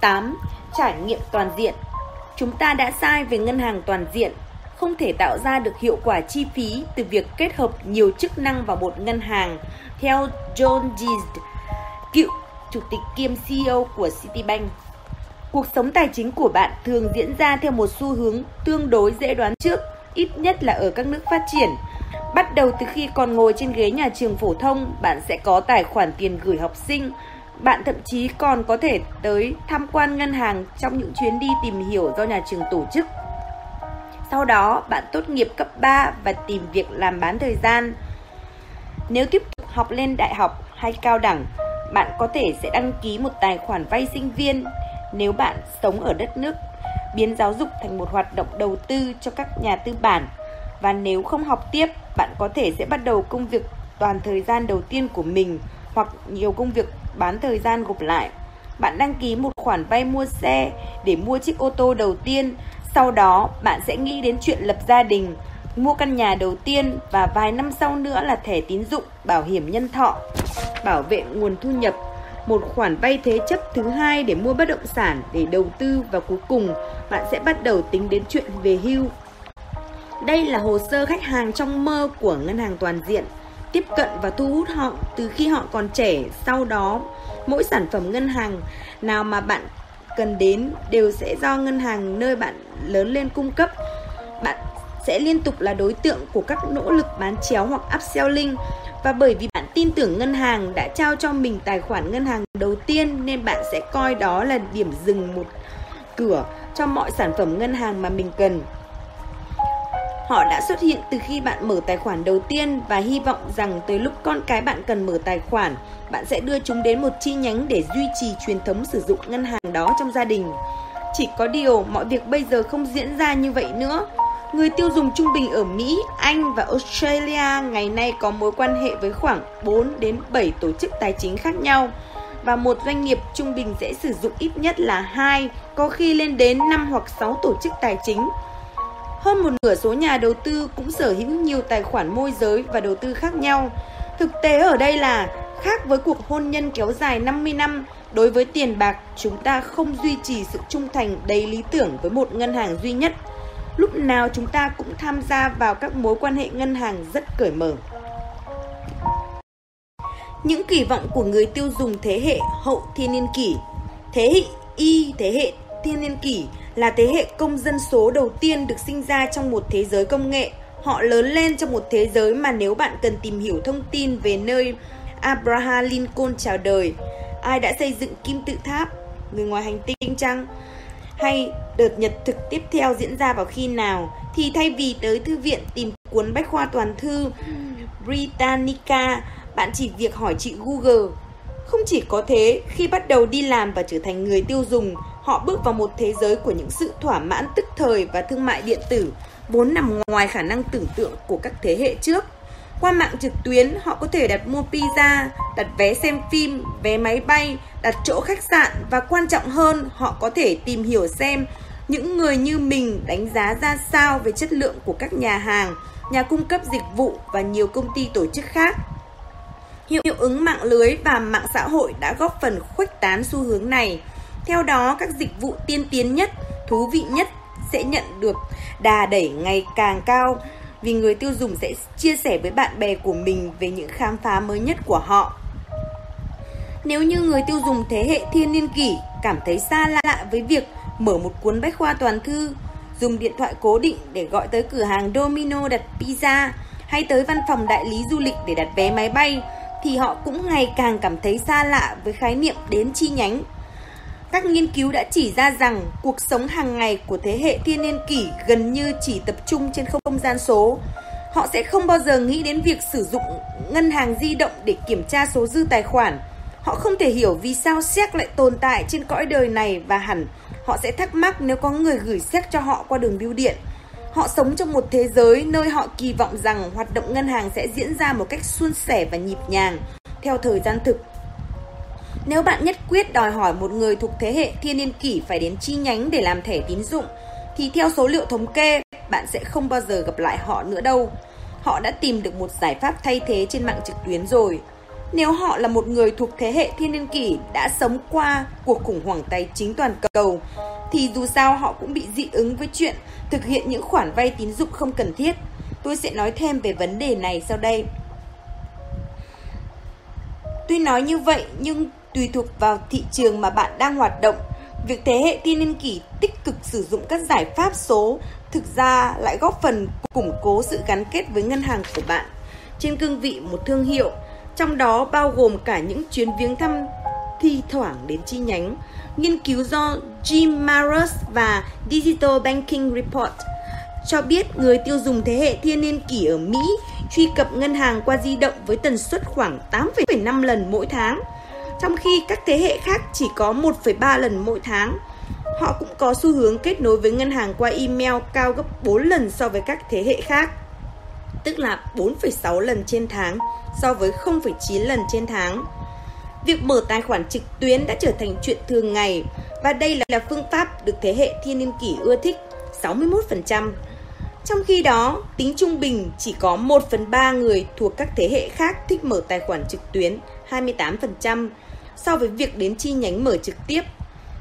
8. Trải nghiệm toàn diện Chúng ta đã sai về ngân hàng toàn diện, không thể tạo ra được hiệu quả chi phí từ việc kết hợp nhiều chức năng vào một ngân hàng, theo John Gist, cựu chủ tịch kiêm CEO của Citibank. Cuộc sống tài chính của bạn thường diễn ra theo một xu hướng tương đối dễ đoán trước, ít nhất là ở các nước phát triển. Bắt đầu từ khi còn ngồi trên ghế nhà trường phổ thông, bạn sẽ có tài khoản tiền gửi học sinh. Bạn thậm chí còn có thể tới tham quan ngân hàng trong những chuyến đi tìm hiểu do nhà trường tổ chức. Sau đó, bạn tốt nghiệp cấp 3 và tìm việc làm bán thời gian. Nếu tiếp tục học lên đại học hay cao đẳng, bạn có thể sẽ đăng ký một tài khoản vay sinh viên nếu bạn sống ở đất nước biến giáo dục thành một hoạt động đầu tư cho các nhà tư bản và nếu không học tiếp bạn có thể sẽ bắt đầu công việc toàn thời gian đầu tiên của mình hoặc nhiều công việc bán thời gian gộp lại. Bạn đăng ký một khoản vay mua xe để mua chiếc ô tô đầu tiên. Sau đó bạn sẽ nghĩ đến chuyện lập gia đình mua căn nhà đầu tiên và vài năm sau nữa là thẻ tín dụng bảo hiểm nhân thọ bảo vệ nguồn thu nhập. Một khoản vay thế chấp thứ hai để mua bất động sản để đầu tư và cuối cùng bạn sẽ bắt đầu tính đến chuyện về hưu. Đây là hồ sơ khách hàng trong mơ của ngân hàng toàn diện, tiếp cận và thu hút họ từ khi họ còn trẻ. Sau đó, mỗi sản phẩm ngân hàng nào mà bạn cần đến đều sẽ do ngân hàng nơi bạn lớn lên cung cấp. Bạn sẽ liên tục là đối tượng của các nỗ lực bán chéo hoặc upselling và bởi vì bạn tin tưởng ngân hàng đã trao cho mình tài khoản ngân hàng đầu tiên nên bạn sẽ coi đó là điểm dừng một cửa cho mọi sản phẩm ngân hàng mà mình cần. Họ đã xuất hiện từ khi bạn mở tài khoản đầu tiên và hy vọng rằng tới lúc con cái bạn cần mở tài khoản, bạn sẽ đưa chúng đến một chi nhánh để duy trì truyền thống sử dụng ngân hàng đó trong gia đình. Chỉ có điều mọi việc bây giờ không diễn ra như vậy nữa. Người tiêu dùng trung bình ở Mỹ, Anh và Australia ngày nay có mối quan hệ với khoảng 4 đến 7 tổ chức tài chính khác nhau và một doanh nghiệp trung bình sẽ sử dụng ít nhất là 2, có khi lên đến 5 hoặc 6 tổ chức tài chính. Hơn một nửa số nhà đầu tư cũng sở hữu nhiều tài khoản môi giới và đầu tư khác nhau. Thực tế ở đây là khác với cuộc hôn nhân kéo dài 50 năm, đối với tiền bạc, chúng ta không duy trì sự trung thành đầy lý tưởng với một ngân hàng duy nhất lúc nào chúng ta cũng tham gia vào các mối quan hệ ngân hàng rất cởi mở. Những kỳ vọng của người tiêu dùng thế hệ hậu thiên niên kỷ Thế hệ Y, thế hệ thiên niên kỷ là thế hệ công dân số đầu tiên được sinh ra trong một thế giới công nghệ. Họ lớn lên trong một thế giới mà nếu bạn cần tìm hiểu thông tin về nơi Abraham Lincoln chào đời, ai đã xây dựng kim tự tháp, người ngoài hành tinh chăng? hay đợt nhật thực tiếp theo diễn ra vào khi nào thì thay vì tới thư viện tìm cuốn bách khoa toàn thư Britannica, bạn chỉ việc hỏi chị Google. Không chỉ có thế, khi bắt đầu đi làm và trở thành người tiêu dùng, họ bước vào một thế giới của những sự thỏa mãn tức thời và thương mại điện tử, vốn nằm ngoài khả năng tưởng tượng của các thế hệ trước. Qua mạng trực tuyến, họ có thể đặt mua pizza, đặt vé xem phim, vé máy bay, đặt chỗ khách sạn và quan trọng hơn, họ có thể tìm hiểu xem những người như mình đánh giá ra sao về chất lượng của các nhà hàng, nhà cung cấp dịch vụ và nhiều công ty tổ chức khác. Hiệu ứng mạng lưới và mạng xã hội đã góp phần khuếch tán xu hướng này. Theo đó, các dịch vụ tiên tiến nhất, thú vị nhất sẽ nhận được đà đẩy ngày càng cao vì người tiêu dùng sẽ chia sẻ với bạn bè của mình về những khám phá mới nhất của họ. Nếu như người tiêu dùng thế hệ thiên niên kỷ cảm thấy xa lạ với việc mở một cuốn bách khoa toàn thư, dùng điện thoại cố định để gọi tới cửa hàng Domino đặt pizza hay tới văn phòng đại lý du lịch để đặt vé máy bay thì họ cũng ngày càng cảm thấy xa lạ với khái niệm đến chi nhánh các nghiên cứu đã chỉ ra rằng cuộc sống hàng ngày của thế hệ thiên niên kỷ gần như chỉ tập trung trên không gian số. Họ sẽ không bao giờ nghĩ đến việc sử dụng ngân hàng di động để kiểm tra số dư tài khoản. Họ không thể hiểu vì sao séc lại tồn tại trên cõi đời này và hẳn họ sẽ thắc mắc nếu có người gửi séc cho họ qua đường bưu điện. Họ sống trong một thế giới nơi họ kỳ vọng rằng hoạt động ngân hàng sẽ diễn ra một cách suôn sẻ và nhịp nhàng, theo thời gian thực nếu bạn nhất quyết đòi hỏi một người thuộc thế hệ thiên niên kỷ phải đến chi nhánh để làm thẻ tín dụng, thì theo số liệu thống kê, bạn sẽ không bao giờ gặp lại họ nữa đâu. Họ đã tìm được một giải pháp thay thế trên mạng trực tuyến rồi. Nếu họ là một người thuộc thế hệ thiên niên kỷ đã sống qua cuộc khủng hoảng tài chính toàn cầu, thì dù sao họ cũng bị dị ứng với chuyện thực hiện những khoản vay tín dụng không cần thiết. Tôi sẽ nói thêm về vấn đề này sau đây. Tuy nói như vậy nhưng tùy thuộc vào thị trường mà bạn đang hoạt động, việc thế hệ thiên niên kỷ tích cực sử dụng các giải pháp số thực ra lại góp phần củng cố sự gắn kết với ngân hàng của bạn trên cương vị một thương hiệu, trong đó bao gồm cả những chuyến viếng thăm thi thoảng đến chi nhánh. Nghiên cứu do Jim Maros và Digital Banking Report cho biết người tiêu dùng thế hệ thiên niên kỷ ở Mỹ truy cập ngân hàng qua di động với tần suất khoảng 8,5 lần mỗi tháng, trong khi các thế hệ khác chỉ có 1,3 lần mỗi tháng. Họ cũng có xu hướng kết nối với ngân hàng qua email cao gấp 4 lần so với các thế hệ khác, tức là 4,6 lần trên tháng so với 0,9 lần trên tháng. Việc mở tài khoản trực tuyến đã trở thành chuyện thường ngày và đây là phương pháp được thế hệ thiên niên kỷ ưa thích 61%. Trong khi đó, tính trung bình chỉ có 1 phần 3 người thuộc các thế hệ khác thích mở tài khoản trực tuyến 28% so với việc đến chi nhánh mở trực tiếp.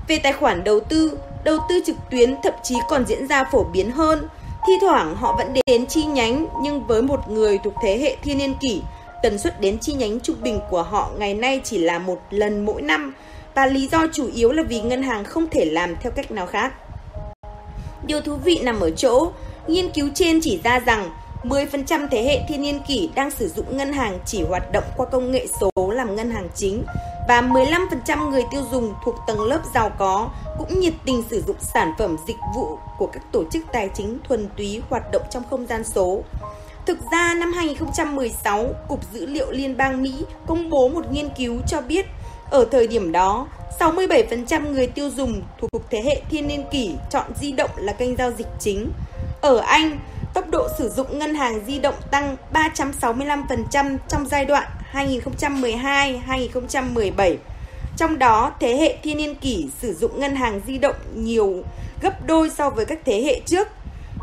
Về tài khoản đầu tư, đầu tư trực tuyến thậm chí còn diễn ra phổ biến hơn. Thi thoảng họ vẫn đến chi nhánh nhưng với một người thuộc thế hệ thiên niên kỷ, tần suất đến chi nhánh trung bình của họ ngày nay chỉ là một lần mỗi năm và lý do chủ yếu là vì ngân hàng không thể làm theo cách nào khác. Điều thú vị nằm ở chỗ, nghiên cứu trên chỉ ra rằng 10% thế hệ thiên niên kỷ đang sử dụng ngân hàng chỉ hoạt động qua công nghệ số làm ngân hàng chính và 15% người tiêu dùng thuộc tầng lớp giàu có cũng nhiệt tình sử dụng sản phẩm dịch vụ của các tổ chức tài chính thuần túy hoạt động trong không gian số. Thực ra năm 2016, Cục Dữ liệu Liên bang Mỹ công bố một nghiên cứu cho biết ở thời điểm đó, 67% người tiêu dùng thuộc thế hệ thiên niên kỷ chọn di động là kênh giao dịch chính. Ở Anh, tốc độ sử dụng ngân hàng di động tăng 365% trong giai đoạn 2012-2017. Trong đó, thế hệ thiên niên kỷ sử dụng ngân hàng di động nhiều gấp đôi so với các thế hệ trước.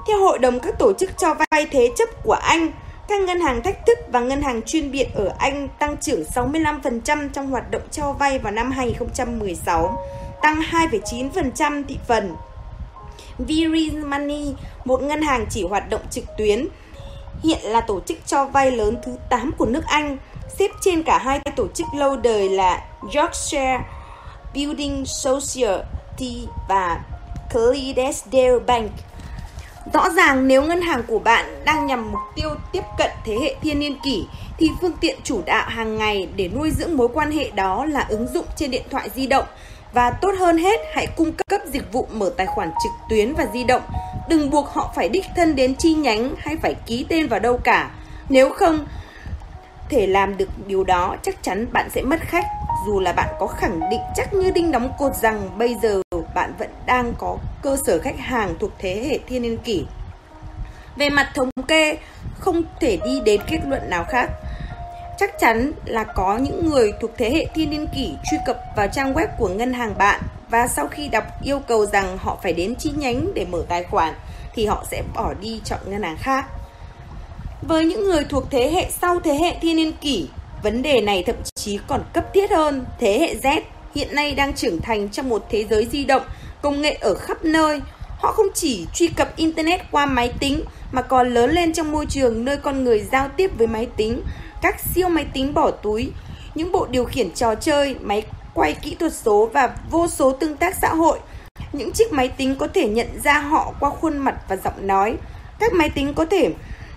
Theo Hội đồng các tổ chức cho vay thế chấp của Anh, các ngân hàng thách thức và ngân hàng chuyên biệt ở Anh tăng trưởng 65% trong hoạt động cho vay vào năm 2016, tăng 2,9% thị phần. Virin Money, một ngân hàng chỉ hoạt động trực tuyến, hiện là tổ chức cho vay lớn thứ 8 của nước Anh, xếp trên cả hai tổ chức lâu đời là Yorkshire Building Society và Clydesdale Bank. Rõ ràng nếu ngân hàng của bạn đang nhằm mục tiêu tiếp cận thế hệ thiên niên kỷ thì phương tiện chủ đạo hàng ngày để nuôi dưỡng mối quan hệ đó là ứng dụng trên điện thoại di động và tốt hơn hết hãy cung cấp dịch vụ mở tài khoản trực tuyến và di động. Đừng buộc họ phải đích thân đến chi nhánh hay phải ký tên vào đâu cả. Nếu không thể làm được điều đó chắc chắn bạn sẽ mất khách dù là bạn có khẳng định chắc như đinh đóng cột rằng bây giờ bạn vẫn đang có cơ sở khách hàng thuộc thế hệ thiên niên kỷ. Về mặt thống kê, không thể đi đến kết luận nào khác. Chắc chắn là có những người thuộc thế hệ thiên niên kỷ truy cập vào trang web của ngân hàng bạn và sau khi đọc yêu cầu rằng họ phải đến chi nhánh để mở tài khoản thì họ sẽ bỏ đi chọn ngân hàng khác. Với những người thuộc thế hệ sau thế hệ thiên niên kỷ, vấn đề này thậm chí còn cấp thiết hơn. Thế hệ Z hiện nay đang trưởng thành trong một thế giới di động, công nghệ ở khắp nơi. Họ không chỉ truy cập Internet qua máy tính mà còn lớn lên trong môi trường nơi con người giao tiếp với máy tính, các siêu máy tính bỏ túi, những bộ điều khiển trò chơi, máy quay kỹ thuật số và vô số tương tác xã hội. Những chiếc máy tính có thể nhận ra họ qua khuôn mặt và giọng nói. Các máy tính có thể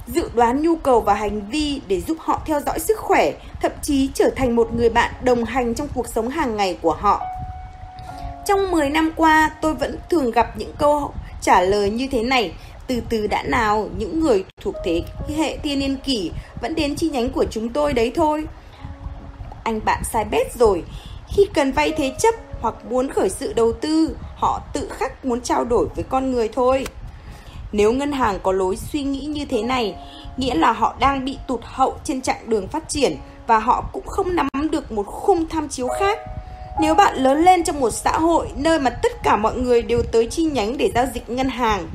dự đoán nhu cầu và hành vi để giúp họ theo dõi sức khỏe, thậm chí trở thành một người bạn đồng hành trong cuộc sống hàng ngày của họ. Trong 10 năm qua, tôi vẫn thường gặp những câu trả lời như thế này. Từ từ đã nào, những người thuộc thế hệ thiên niên kỷ vẫn đến chi nhánh của chúng tôi đấy thôi. Anh bạn sai bét rồi. Khi cần vay thế chấp hoặc muốn khởi sự đầu tư, họ tự khắc muốn trao đổi với con người thôi. Nếu ngân hàng có lối suy nghĩ như thế này, nghĩa là họ đang bị tụt hậu trên chặng đường phát triển và họ cũng không nắm được một khung tham chiếu khác. Nếu bạn lớn lên trong một xã hội nơi mà tất cả mọi người đều tới chi nhánh để giao dịch ngân hàng,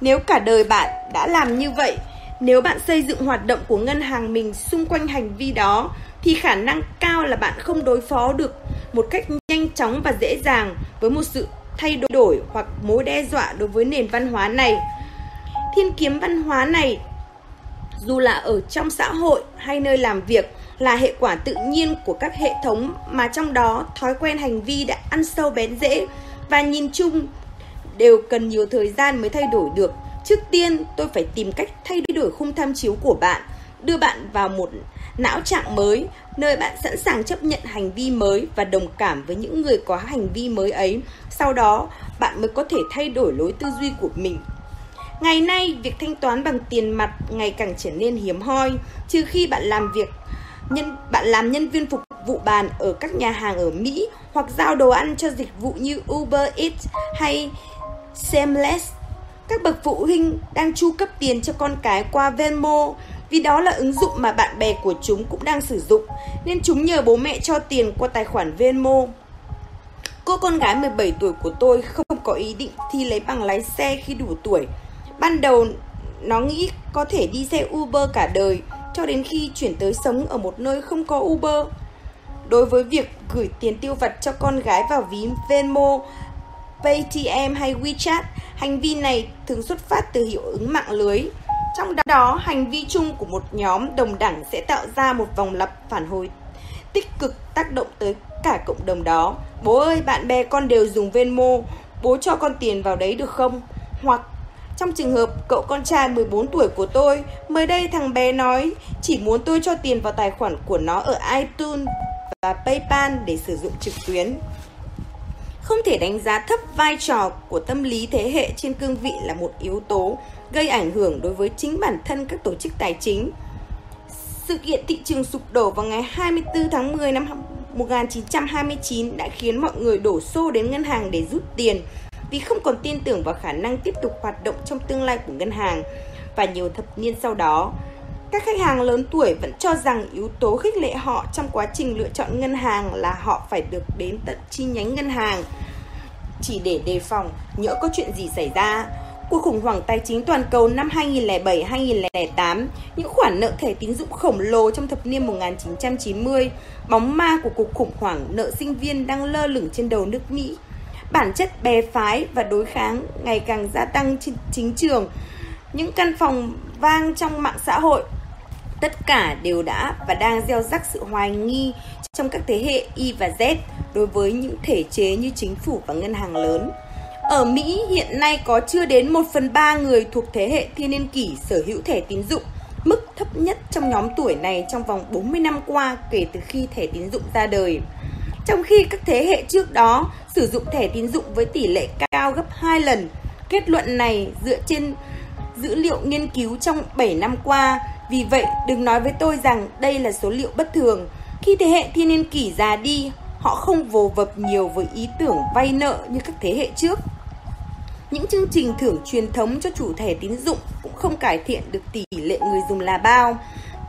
nếu cả đời bạn đã làm như vậy, nếu bạn xây dựng hoạt động của ngân hàng mình xung quanh hành vi đó, thì khả năng cao là bạn không đối phó được một cách nhanh chóng và dễ dàng với một sự thay đổi hoặc mối đe dọa đối với nền văn hóa này. Thiên kiếm văn hóa này dù là ở trong xã hội hay nơi làm việc là hệ quả tự nhiên của các hệ thống mà trong đó thói quen hành vi đã ăn sâu bén rễ và nhìn chung đều cần nhiều thời gian mới thay đổi được. Trước tiên, tôi phải tìm cách thay đổi khung tham chiếu của bạn, đưa bạn vào một não trạng mới, nơi bạn sẵn sàng chấp nhận hành vi mới và đồng cảm với những người có hành vi mới ấy. Sau đó, bạn mới có thể thay đổi lối tư duy của mình. Ngày nay, việc thanh toán bằng tiền mặt ngày càng trở nên hiếm hoi, trừ khi bạn làm việc nhân bạn làm nhân viên phục vụ bàn ở các nhà hàng ở Mỹ hoặc giao đồ ăn cho dịch vụ như Uber Eats hay Seamless. Các bậc phụ huynh đang chu cấp tiền cho con cái qua Venmo vì đó là ứng dụng mà bạn bè của chúng cũng đang sử dụng nên chúng nhờ bố mẹ cho tiền qua tài khoản Venmo. Cô con gái 17 tuổi của tôi không có ý định thi lấy bằng lái xe khi đủ tuổi. Ban đầu nó nghĩ có thể đi xe Uber cả đời cho đến khi chuyển tới sống ở một nơi không có Uber. Đối với việc gửi tiền tiêu vặt cho con gái vào ví Venmo, Paytm hay WeChat, hành vi này thường xuất phát từ hiệu ứng mạng lưới. Trong đó, hành vi chung của một nhóm đồng đẳng sẽ tạo ra một vòng lặp phản hồi tích cực tác động tới cả cộng đồng đó. Bố ơi, bạn bè con đều dùng Venmo, bố cho con tiền vào đấy được không? Hoặc trong trường hợp cậu con trai 14 tuổi của tôi, mới đây thằng bé nói chỉ muốn tôi cho tiền vào tài khoản của nó ở iTunes và PayPal để sử dụng trực tuyến. Không thể đánh giá thấp vai trò của tâm lý thế hệ trên cương vị là một yếu tố gây ảnh hưởng đối với chính bản thân các tổ chức tài chính. Sự kiện thị trường sụp đổ vào ngày 24 tháng 10 năm 1929 đã khiến mọi người đổ xô đến ngân hàng để rút tiền vì không còn tin tưởng vào khả năng tiếp tục hoạt động trong tương lai của ngân hàng. Và nhiều thập niên sau đó, các khách hàng lớn tuổi vẫn cho rằng yếu tố khích lệ họ trong quá trình lựa chọn ngân hàng là họ phải được đến tận chi nhánh ngân hàng chỉ để đề phòng nhỡ có chuyện gì xảy ra. Cuộc khủng hoảng tài chính toàn cầu năm 2007-2008, những khoản nợ thẻ tín dụng khổng lồ trong thập niên 1990, bóng ma của cuộc khủng hoảng nợ sinh viên đang lơ lửng trên đầu nước Mỹ bản chất bè phái và đối kháng ngày càng gia tăng trên chính trường. Những căn phòng vang trong mạng xã hội tất cả đều đã và đang gieo rắc sự hoài nghi trong các thế hệ Y và Z đối với những thể chế như chính phủ và ngân hàng lớn. Ở Mỹ hiện nay có chưa đến 1 phần 3 người thuộc thế hệ thiên niên kỷ sở hữu thẻ tín dụng, mức thấp nhất trong nhóm tuổi này trong vòng 40 năm qua kể từ khi thẻ tín dụng ra đời. Trong khi các thế hệ trước đó sử dụng thẻ tín dụng với tỷ lệ cao gấp 2 lần. Kết luận này dựa trên dữ liệu nghiên cứu trong 7 năm qua. Vì vậy, đừng nói với tôi rằng đây là số liệu bất thường. Khi thế hệ thiên niên kỷ già đi, họ không vồ vập nhiều với ý tưởng vay nợ như các thế hệ trước. Những chương trình thưởng truyền thống cho chủ thẻ tín dụng cũng không cải thiện được tỷ lệ người dùng là bao.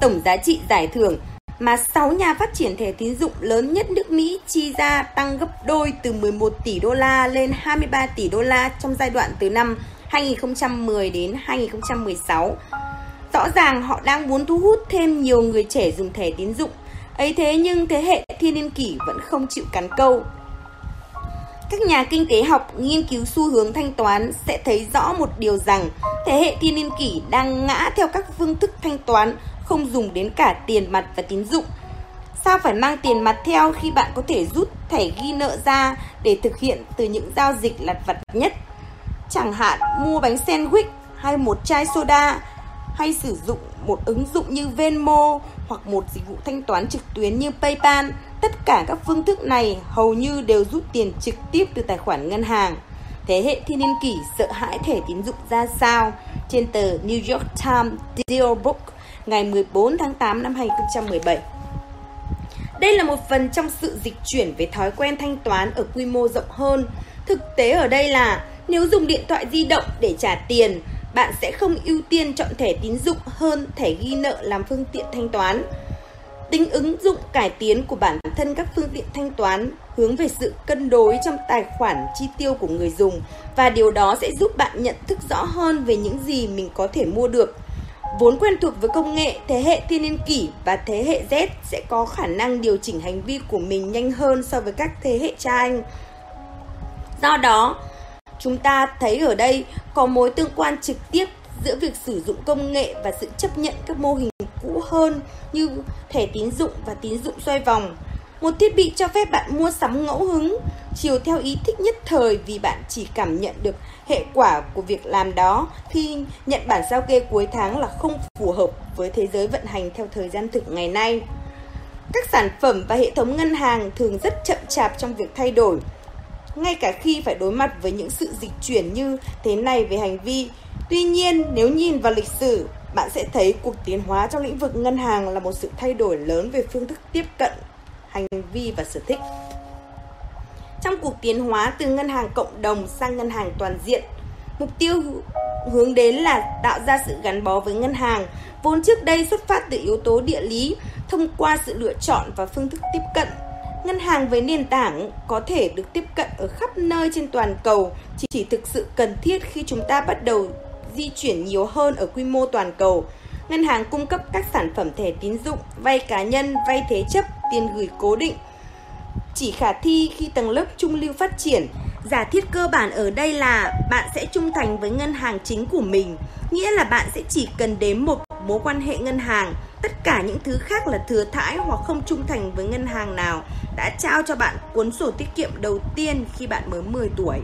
Tổng giá trị giải thưởng mà 6 nhà phát triển thẻ tín dụng lớn nhất nước Mỹ chi ra tăng gấp đôi từ 11 tỷ đô la lên 23 tỷ đô la trong giai đoạn từ năm 2010 đến 2016. Rõ ràng họ đang muốn thu hút thêm nhiều người trẻ dùng thẻ tín dụng. Ấy thế nhưng thế hệ thiên niên kỷ vẫn không chịu cắn câu. Các nhà kinh tế học nghiên cứu xu hướng thanh toán sẽ thấy rõ một điều rằng thế hệ thiên niên kỷ đang ngã theo các phương thức thanh toán, không dùng đến cả tiền mặt và tín dụng. Sao phải mang tiền mặt theo khi bạn có thể rút thẻ ghi nợ ra để thực hiện từ những giao dịch lặt vặt nhất? Chẳng hạn, mua bánh sandwich hay một chai soda hay sử dụng một ứng dụng như Venmo hoặc một dịch vụ thanh toán trực tuyến như PayPal. Tất cả các phương thức này hầu như đều rút tiền trực tiếp từ tài khoản ngân hàng. Thế hệ thiên niên kỷ sợ hãi thẻ tín dụng ra sao? Trên tờ New York Times Deal Book ngày 14 tháng 8 năm 2017. Đây là một phần trong sự dịch chuyển về thói quen thanh toán ở quy mô rộng hơn. Thực tế ở đây là nếu dùng điện thoại di động để trả tiền, bạn sẽ không ưu tiên chọn thẻ tín dụng hơn thẻ ghi nợ làm phương tiện thanh toán. Tính ứng dụng cải tiến của bản thân các phương tiện thanh toán hướng về sự cân đối trong tài khoản chi tiêu của người dùng và điều đó sẽ giúp bạn nhận thức rõ hơn về những gì mình có thể mua được Vốn quen thuộc với công nghệ, thế hệ thiên niên kỷ và thế hệ Z sẽ có khả năng điều chỉnh hành vi của mình nhanh hơn so với các thế hệ cha anh. Do đó, chúng ta thấy ở đây có mối tương quan trực tiếp giữa việc sử dụng công nghệ và sự chấp nhận các mô hình cũ hơn như thẻ tín dụng và tín dụng xoay vòng. Một thiết bị cho phép bạn mua sắm ngẫu hứng, chiều theo ý thích nhất thời vì bạn chỉ cảm nhận được hệ quả của việc làm đó khi nhận bản sao kê cuối tháng là không phù hợp với thế giới vận hành theo thời gian thực ngày nay. Các sản phẩm và hệ thống ngân hàng thường rất chậm chạp trong việc thay đổi, ngay cả khi phải đối mặt với những sự dịch chuyển như thế này về hành vi. Tuy nhiên, nếu nhìn vào lịch sử, bạn sẽ thấy cuộc tiến hóa trong lĩnh vực ngân hàng là một sự thay đổi lớn về phương thức tiếp cận hành vi và sở thích. Trong cuộc tiến hóa từ ngân hàng cộng đồng sang ngân hàng toàn diện, mục tiêu hướng đến là tạo ra sự gắn bó với ngân hàng, vốn trước đây xuất phát từ yếu tố địa lý thông qua sự lựa chọn và phương thức tiếp cận. Ngân hàng với nền tảng có thể được tiếp cận ở khắp nơi trên toàn cầu, chỉ, thực sự cần thiết khi chúng ta bắt đầu di chuyển nhiều hơn ở quy mô toàn cầu. Ngân hàng cung cấp các sản phẩm thẻ tín dụng, vay cá nhân, vay thế chấp, tiền gửi cố định, chỉ khả thi khi tầng lớp trung lưu phát triển. Giả thiết cơ bản ở đây là bạn sẽ trung thành với ngân hàng chính của mình, nghĩa là bạn sẽ chỉ cần đến một mối quan hệ ngân hàng, tất cả những thứ khác là thừa thãi hoặc không trung thành với ngân hàng nào đã trao cho bạn cuốn sổ tiết kiệm đầu tiên khi bạn mới 10 tuổi.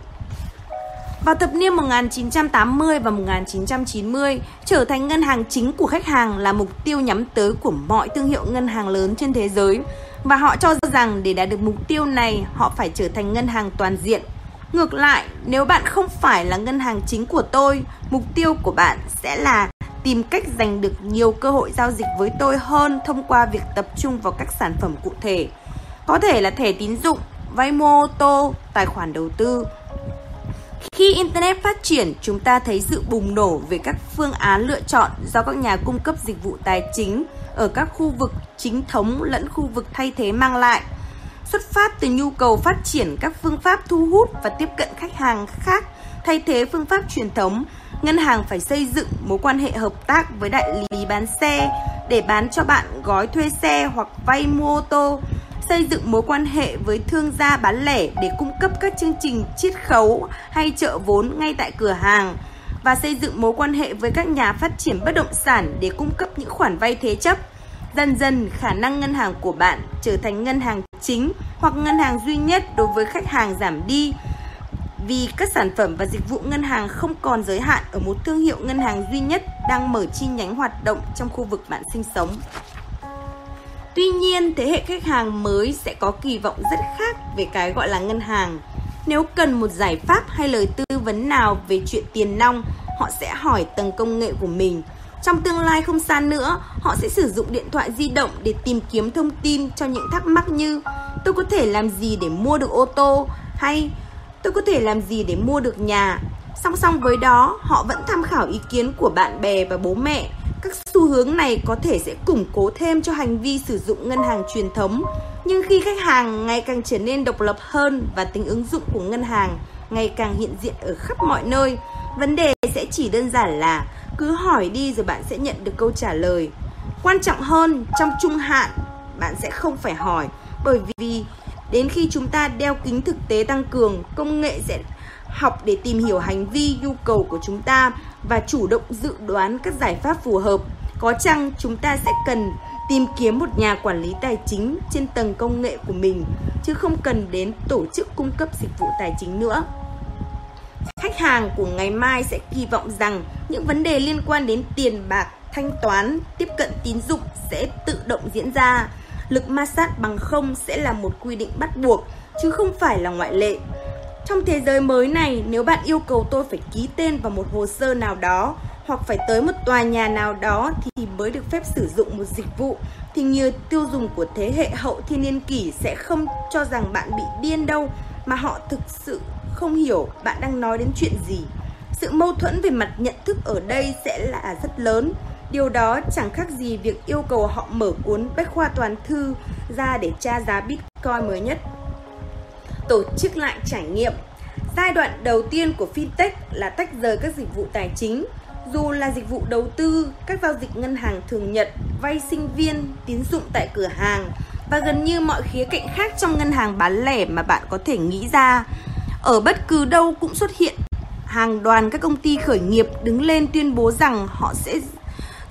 Vào thập niên 1980 và 1990, trở thành ngân hàng chính của khách hàng là mục tiêu nhắm tới của mọi thương hiệu ngân hàng lớn trên thế giới. Và họ cho rằng để đạt được mục tiêu này, họ phải trở thành ngân hàng toàn diện. Ngược lại, nếu bạn không phải là ngân hàng chính của tôi, mục tiêu của bạn sẽ là tìm cách giành được nhiều cơ hội giao dịch với tôi hơn thông qua việc tập trung vào các sản phẩm cụ thể. Có thể là thẻ tín dụng, vay mua ô tô, tài khoản đầu tư, khi Internet phát triển, chúng ta thấy sự bùng nổ về các phương án lựa chọn do các nhà cung cấp dịch vụ tài chính ở các khu vực chính thống lẫn khu vực thay thế mang lại. Xuất phát từ nhu cầu phát triển các phương pháp thu hút và tiếp cận khách hàng khác thay thế phương pháp truyền thống, ngân hàng phải xây dựng mối quan hệ hợp tác với đại lý bán xe để bán cho bạn gói thuê xe hoặc vay mua ô tô xây dựng mối quan hệ với thương gia bán lẻ để cung cấp các chương trình chiết khấu hay trợ vốn ngay tại cửa hàng và xây dựng mối quan hệ với các nhà phát triển bất động sản để cung cấp những khoản vay thế chấp. Dần dần, khả năng ngân hàng của bạn trở thành ngân hàng chính hoặc ngân hàng duy nhất đối với khách hàng giảm đi vì các sản phẩm và dịch vụ ngân hàng không còn giới hạn ở một thương hiệu ngân hàng duy nhất đang mở chi nhánh hoạt động trong khu vực bạn sinh sống. Tuy nhiên, thế hệ khách hàng mới sẽ có kỳ vọng rất khác về cái gọi là ngân hàng. Nếu cần một giải pháp hay lời tư vấn nào về chuyện tiền nong, họ sẽ hỏi tầng công nghệ của mình. Trong tương lai không xa nữa, họ sẽ sử dụng điện thoại di động để tìm kiếm thông tin cho những thắc mắc như tôi có thể làm gì để mua được ô tô hay tôi có thể làm gì để mua được nhà. Song song với đó, họ vẫn tham khảo ý kiến của bạn bè và bố mẹ các xu hướng này có thể sẽ củng cố thêm cho hành vi sử dụng ngân hàng truyền thống, nhưng khi khách hàng ngày càng trở nên độc lập hơn và tính ứng dụng của ngân hàng ngày càng hiện diện ở khắp mọi nơi, vấn đề sẽ chỉ đơn giản là cứ hỏi đi rồi bạn sẽ nhận được câu trả lời. Quan trọng hơn, trong trung hạn, bạn sẽ không phải hỏi bởi vì đến khi chúng ta đeo kính thực tế tăng cường, công nghệ sẽ học để tìm hiểu hành vi, nhu cầu của chúng ta và chủ động dự đoán các giải pháp phù hợp. Có chăng chúng ta sẽ cần tìm kiếm một nhà quản lý tài chính trên tầng công nghệ của mình chứ không cần đến tổ chức cung cấp dịch vụ tài chính nữa. Khách hàng của ngày mai sẽ kỳ vọng rằng những vấn đề liên quan đến tiền bạc, thanh toán, tiếp cận tín dụng sẽ tự động diễn ra. Lực ma sát bằng không sẽ là một quy định bắt buộc chứ không phải là ngoại lệ. Trong thế giới mới này, nếu bạn yêu cầu tôi phải ký tên vào một hồ sơ nào đó hoặc phải tới một tòa nhà nào đó thì mới được phép sử dụng một dịch vụ thì nhiều tiêu dùng của thế hệ hậu thiên niên kỷ sẽ không cho rằng bạn bị điên đâu mà họ thực sự không hiểu bạn đang nói đến chuyện gì. Sự mâu thuẫn về mặt nhận thức ở đây sẽ là rất lớn. Điều đó chẳng khác gì việc yêu cầu họ mở cuốn bách khoa toàn thư ra để tra giá Bitcoin mới nhất tổ chức lại trải nghiệm. Giai đoạn đầu tiên của fintech là tách rời các dịch vụ tài chính. Dù là dịch vụ đầu tư, các giao dịch ngân hàng thường nhật, vay sinh viên, tín dụng tại cửa hàng và gần như mọi khía cạnh khác trong ngân hàng bán lẻ mà bạn có thể nghĩ ra. Ở bất cứ đâu cũng xuất hiện hàng đoàn các công ty khởi nghiệp đứng lên tuyên bố rằng họ sẽ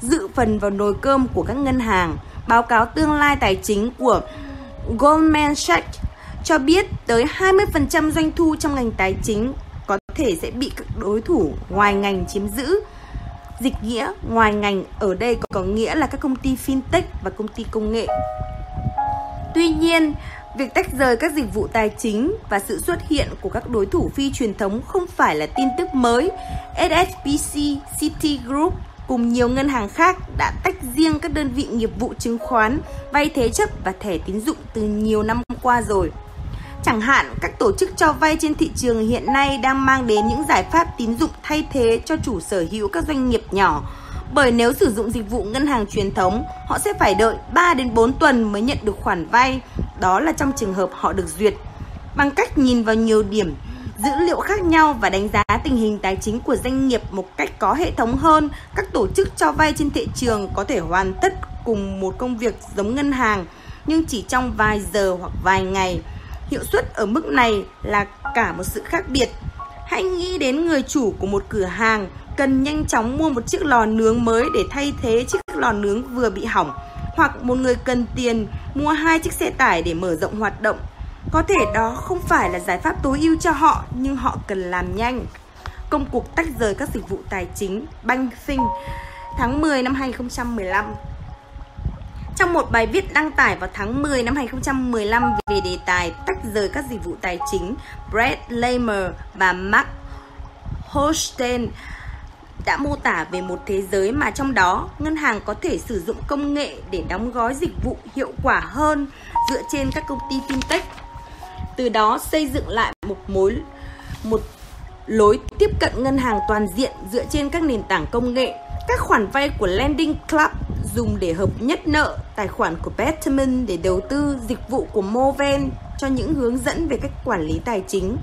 dự phần vào nồi cơm của các ngân hàng. Báo cáo tương lai tài chính của Goldman Sachs cho biết tới 20% doanh thu trong ngành tài chính có thể sẽ bị các đối thủ ngoài ngành chiếm giữ. Dịch nghĩa ngoài ngành ở đây có nghĩa là các công ty fintech và công ty công nghệ. Tuy nhiên, việc tách rời các dịch vụ tài chính và sự xuất hiện của các đối thủ phi truyền thống không phải là tin tức mới. SSBC, Citigroup cùng nhiều ngân hàng khác đã tách riêng các đơn vị nghiệp vụ chứng khoán, vay thế chấp và thẻ tín dụng từ nhiều năm qua rồi. Chẳng hạn, các tổ chức cho vay trên thị trường hiện nay đang mang đến những giải pháp tín dụng thay thế cho chủ sở hữu các doanh nghiệp nhỏ. Bởi nếu sử dụng dịch vụ ngân hàng truyền thống, họ sẽ phải đợi 3 đến 4 tuần mới nhận được khoản vay, đó là trong trường hợp họ được duyệt. Bằng cách nhìn vào nhiều điểm dữ liệu khác nhau và đánh giá tình hình tài chính của doanh nghiệp một cách có hệ thống hơn, các tổ chức cho vay trên thị trường có thể hoàn tất cùng một công việc giống ngân hàng nhưng chỉ trong vài giờ hoặc vài ngày Hiệu suất ở mức này là cả một sự khác biệt. Hãy nghĩ đến người chủ của một cửa hàng cần nhanh chóng mua một chiếc lò nướng mới để thay thế chiếc lò nướng vừa bị hỏng hoặc một người cần tiền mua hai chiếc xe tải để mở rộng hoạt động. Có thể đó không phải là giải pháp tối ưu cho họ nhưng họ cần làm nhanh. Công cuộc tách rời các dịch vụ tài chính Banking tháng 10 năm 2015 trong một bài viết đăng tải vào tháng 10 năm 2015 về đề tài tách rời các dịch vụ tài chính, Brad Lamer và Mark Holstein đã mô tả về một thế giới mà trong đó ngân hàng có thể sử dụng công nghệ để đóng gói dịch vụ hiệu quả hơn dựa trên các công ty fintech. Từ đó xây dựng lại một mối một lối tiếp cận ngân hàng toàn diện dựa trên các nền tảng công nghệ. Các khoản vay của Lending Club dùng để hợp nhất nợ, tài khoản của Betterment để đầu tư, dịch vụ của Moven cho những hướng dẫn về cách quản lý tài chính.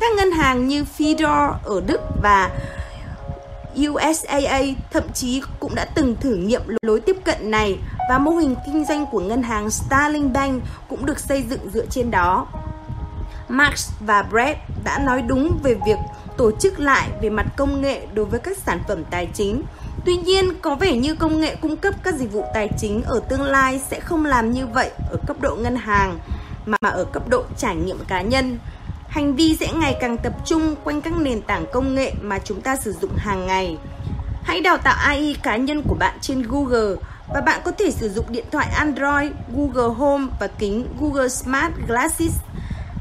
Các ngân hàng như Fidor ở Đức và USAA thậm chí cũng đã từng thử nghiệm lối tiếp cận này và mô hình kinh doanh của ngân hàng Starling Bank cũng được xây dựng dựa trên đó. Marx và Brett đã nói đúng về việc tổ chức lại về mặt công nghệ đối với các sản phẩm tài chính Tuy nhiên, có vẻ như công nghệ cung cấp các dịch vụ tài chính ở tương lai sẽ không làm như vậy ở cấp độ ngân hàng mà ở cấp độ trải nghiệm cá nhân. Hành vi sẽ ngày càng tập trung quanh các nền tảng công nghệ mà chúng ta sử dụng hàng ngày. Hãy đào tạo AI cá nhân của bạn trên Google và bạn có thể sử dụng điện thoại Android, Google Home và kính Google Smart Glasses.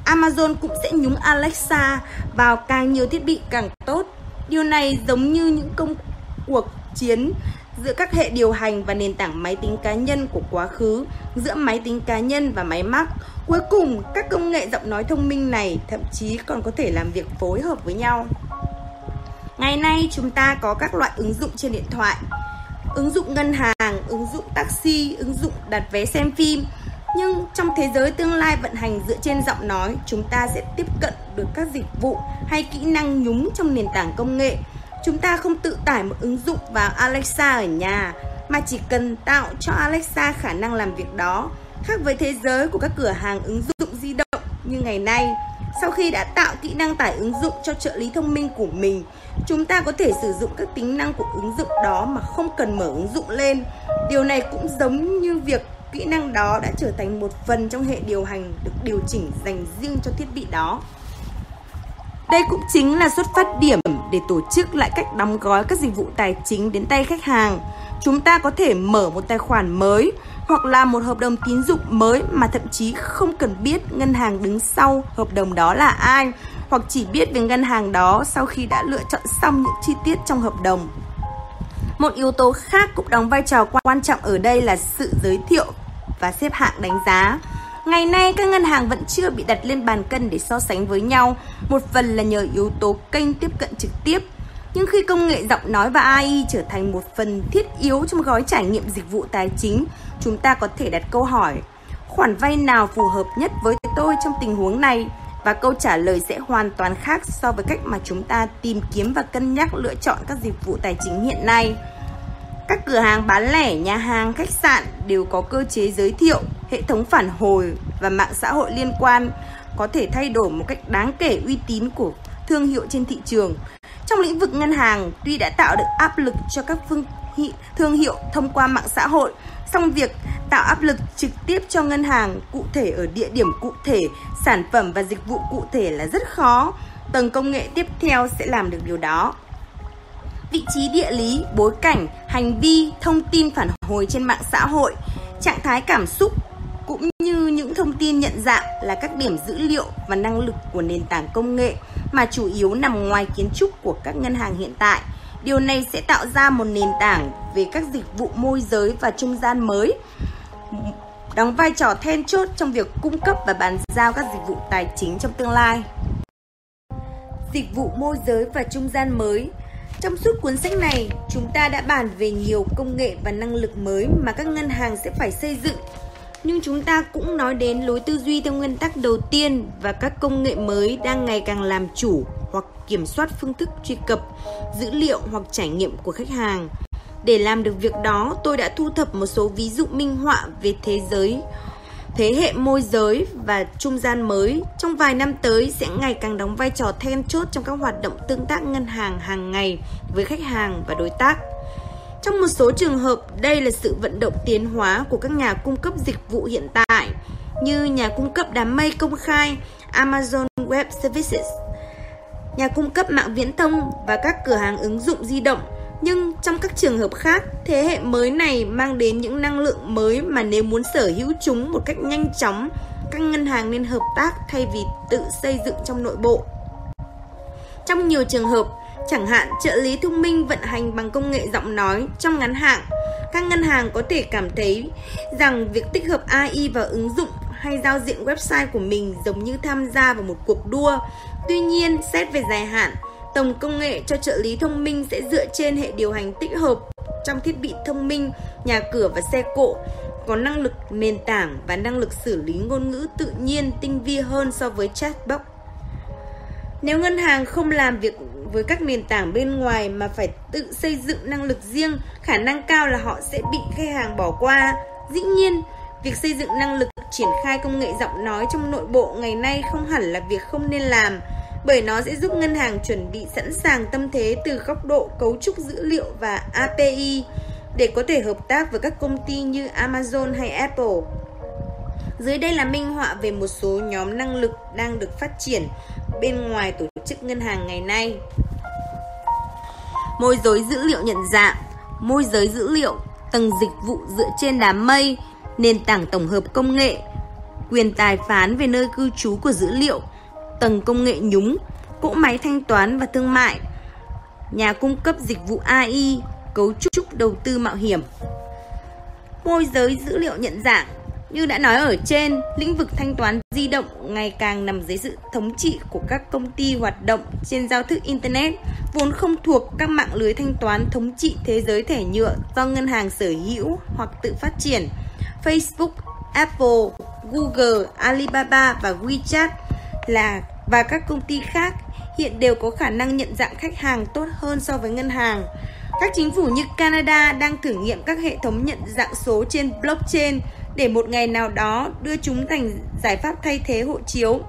Amazon cũng sẽ nhúng Alexa vào càng nhiều thiết bị càng tốt. Điều này giống như những công cuộc chiến giữa các hệ điều hành và nền tảng máy tính cá nhân của quá khứ, giữa máy tính cá nhân và máy móc. Cuối cùng, các công nghệ giọng nói thông minh này thậm chí còn có thể làm việc phối hợp với nhau. Ngày nay chúng ta có các loại ứng dụng trên điện thoại. Ứng dụng ngân hàng, ứng dụng taxi, ứng dụng đặt vé xem phim. Nhưng trong thế giới tương lai vận hành dựa trên giọng nói, chúng ta sẽ tiếp cận được các dịch vụ hay kỹ năng nhúng trong nền tảng công nghệ Chúng ta không tự tải một ứng dụng vào Alexa ở nhà mà chỉ cần tạo cho Alexa khả năng làm việc đó. Khác với thế giới của các cửa hàng ứng dụng di động như ngày nay, sau khi đã tạo kỹ năng tải ứng dụng cho trợ lý thông minh của mình, chúng ta có thể sử dụng các tính năng của ứng dụng đó mà không cần mở ứng dụng lên. Điều này cũng giống như việc kỹ năng đó đã trở thành một phần trong hệ điều hành được điều chỉnh dành riêng cho thiết bị đó. Đây cũng chính là xuất phát điểm để tổ chức lại cách đóng gói các dịch vụ tài chính đến tay khách hàng. Chúng ta có thể mở một tài khoản mới hoặc là một hợp đồng tín dụng mới mà thậm chí không cần biết ngân hàng đứng sau hợp đồng đó là ai hoặc chỉ biết về ngân hàng đó sau khi đã lựa chọn xong những chi tiết trong hợp đồng. Một yếu tố khác cũng đóng vai trò quan trọng ở đây là sự giới thiệu và xếp hạng đánh giá. Ngày nay các ngân hàng vẫn chưa bị đặt lên bàn cân để so sánh với nhau, một phần là nhờ yếu tố kênh tiếp cận trực tiếp. Nhưng khi công nghệ giọng nói và AI trở thành một phần thiết yếu trong gói trải nghiệm dịch vụ tài chính, chúng ta có thể đặt câu hỏi khoản vay nào phù hợp nhất với tôi trong tình huống này và câu trả lời sẽ hoàn toàn khác so với cách mà chúng ta tìm kiếm và cân nhắc lựa chọn các dịch vụ tài chính hiện nay. Các cửa hàng bán lẻ, nhà hàng, khách sạn đều có cơ chế giới thiệu, hệ thống phản hồi và mạng xã hội liên quan có thể thay đổi một cách đáng kể uy tín của thương hiệu trên thị trường. Trong lĩnh vực ngân hàng, tuy đã tạo được áp lực cho các phương thương hiệu thông qua mạng xã hội, song việc tạo áp lực trực tiếp cho ngân hàng cụ thể ở địa điểm cụ thể, sản phẩm và dịch vụ cụ thể là rất khó. Tầng công nghệ tiếp theo sẽ làm được điều đó. Vị trí địa lý, bối cảnh, hành vi, thông tin phản hồi trên mạng xã hội, trạng thái cảm xúc cũng như những thông tin nhận dạng là các điểm dữ liệu và năng lực của nền tảng công nghệ mà chủ yếu nằm ngoài kiến trúc của các ngân hàng hiện tại. Điều này sẽ tạo ra một nền tảng về các dịch vụ môi giới và trung gian mới đóng vai trò then chốt trong việc cung cấp và bàn giao các dịch vụ tài chính trong tương lai. Dịch vụ môi giới và trung gian mới trong suốt cuốn sách này, chúng ta đã bàn về nhiều công nghệ và năng lực mới mà các ngân hàng sẽ phải xây dựng. Nhưng chúng ta cũng nói đến lối tư duy theo nguyên tắc đầu tiên và các công nghệ mới đang ngày càng làm chủ hoặc kiểm soát phương thức truy cập dữ liệu hoặc trải nghiệm của khách hàng. Để làm được việc đó, tôi đã thu thập một số ví dụ minh họa về thế giới thế hệ môi giới và trung gian mới trong vài năm tới sẽ ngày càng đóng vai trò then chốt trong các hoạt động tương tác ngân hàng hàng ngày với khách hàng và đối tác. Trong một số trường hợp, đây là sự vận động tiến hóa của các nhà cung cấp dịch vụ hiện tại như nhà cung cấp đám mây công khai Amazon Web Services, nhà cung cấp mạng viễn thông và các cửa hàng ứng dụng di động nhưng trong các trường hợp khác, thế hệ mới này mang đến những năng lượng mới mà nếu muốn sở hữu chúng một cách nhanh chóng, các ngân hàng nên hợp tác thay vì tự xây dựng trong nội bộ. Trong nhiều trường hợp, chẳng hạn trợ lý thông minh vận hành bằng công nghệ giọng nói trong ngắn hạn, các ngân hàng có thể cảm thấy rằng việc tích hợp AI vào ứng dụng hay giao diện website của mình giống như tham gia vào một cuộc đua. Tuy nhiên, xét về dài hạn, Tổng công nghệ cho trợ lý thông minh sẽ dựa trên hệ điều hành tích hợp trong thiết bị thông minh, nhà cửa và xe cộ, có năng lực nền tảng và năng lực xử lý ngôn ngữ tự nhiên tinh vi hơn so với chatbot. Nếu ngân hàng không làm việc với các nền tảng bên ngoài mà phải tự xây dựng năng lực riêng, khả năng cao là họ sẽ bị khách hàng bỏ qua. Dĩ nhiên, việc xây dựng năng lực triển khai công nghệ giọng nói trong nội bộ ngày nay không hẳn là việc không nên làm bởi nó sẽ giúp ngân hàng chuẩn bị sẵn sàng tâm thế từ góc độ cấu trúc dữ liệu và API để có thể hợp tác với các công ty như Amazon hay Apple. Dưới đây là minh họa về một số nhóm năng lực đang được phát triển bên ngoài tổ chức ngân hàng ngày nay. Môi giới dữ liệu nhận dạng, môi giới dữ liệu, tầng dịch vụ dựa trên đám mây, nền tảng tổng hợp công nghệ, quyền tài phán về nơi cư trú của dữ liệu, tầng công nghệ nhúng, cỗ máy thanh toán và thương mại, nhà cung cấp dịch vụ AI, cấu trúc đầu tư mạo hiểm. Môi giới dữ liệu nhận dạng như đã nói ở trên, lĩnh vực thanh toán di động ngày càng nằm dưới sự thống trị của các công ty hoạt động trên giao thức Internet, vốn không thuộc các mạng lưới thanh toán thống trị thế giới thẻ nhựa do ngân hàng sở hữu hoặc tự phát triển. Facebook, Apple, Google, Alibaba và WeChat là và các công ty khác hiện đều có khả năng nhận dạng khách hàng tốt hơn so với ngân hàng. Các chính phủ như Canada đang thử nghiệm các hệ thống nhận dạng số trên blockchain để một ngày nào đó đưa chúng thành giải pháp thay thế hộ chiếu.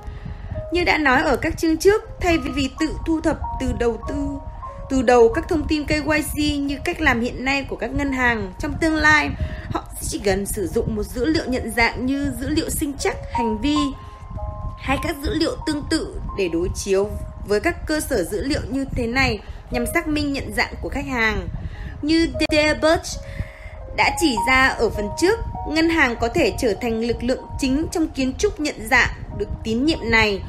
Như đã nói ở các chương trước, thay vì tự thu thập từ đầu tư từ đầu các thông tin KYC như cách làm hiện nay của các ngân hàng trong tương lai, họ chỉ cần sử dụng một dữ liệu nhận dạng như dữ liệu sinh chắc hành vi hay các dữ liệu tương tự để đối chiếu với các cơ sở dữ liệu như thế này nhằm xác minh nhận dạng của khách hàng. Như Debert đã chỉ ra ở phần trước, ngân hàng có thể trở thành lực lượng chính trong kiến trúc nhận dạng được tín nhiệm này.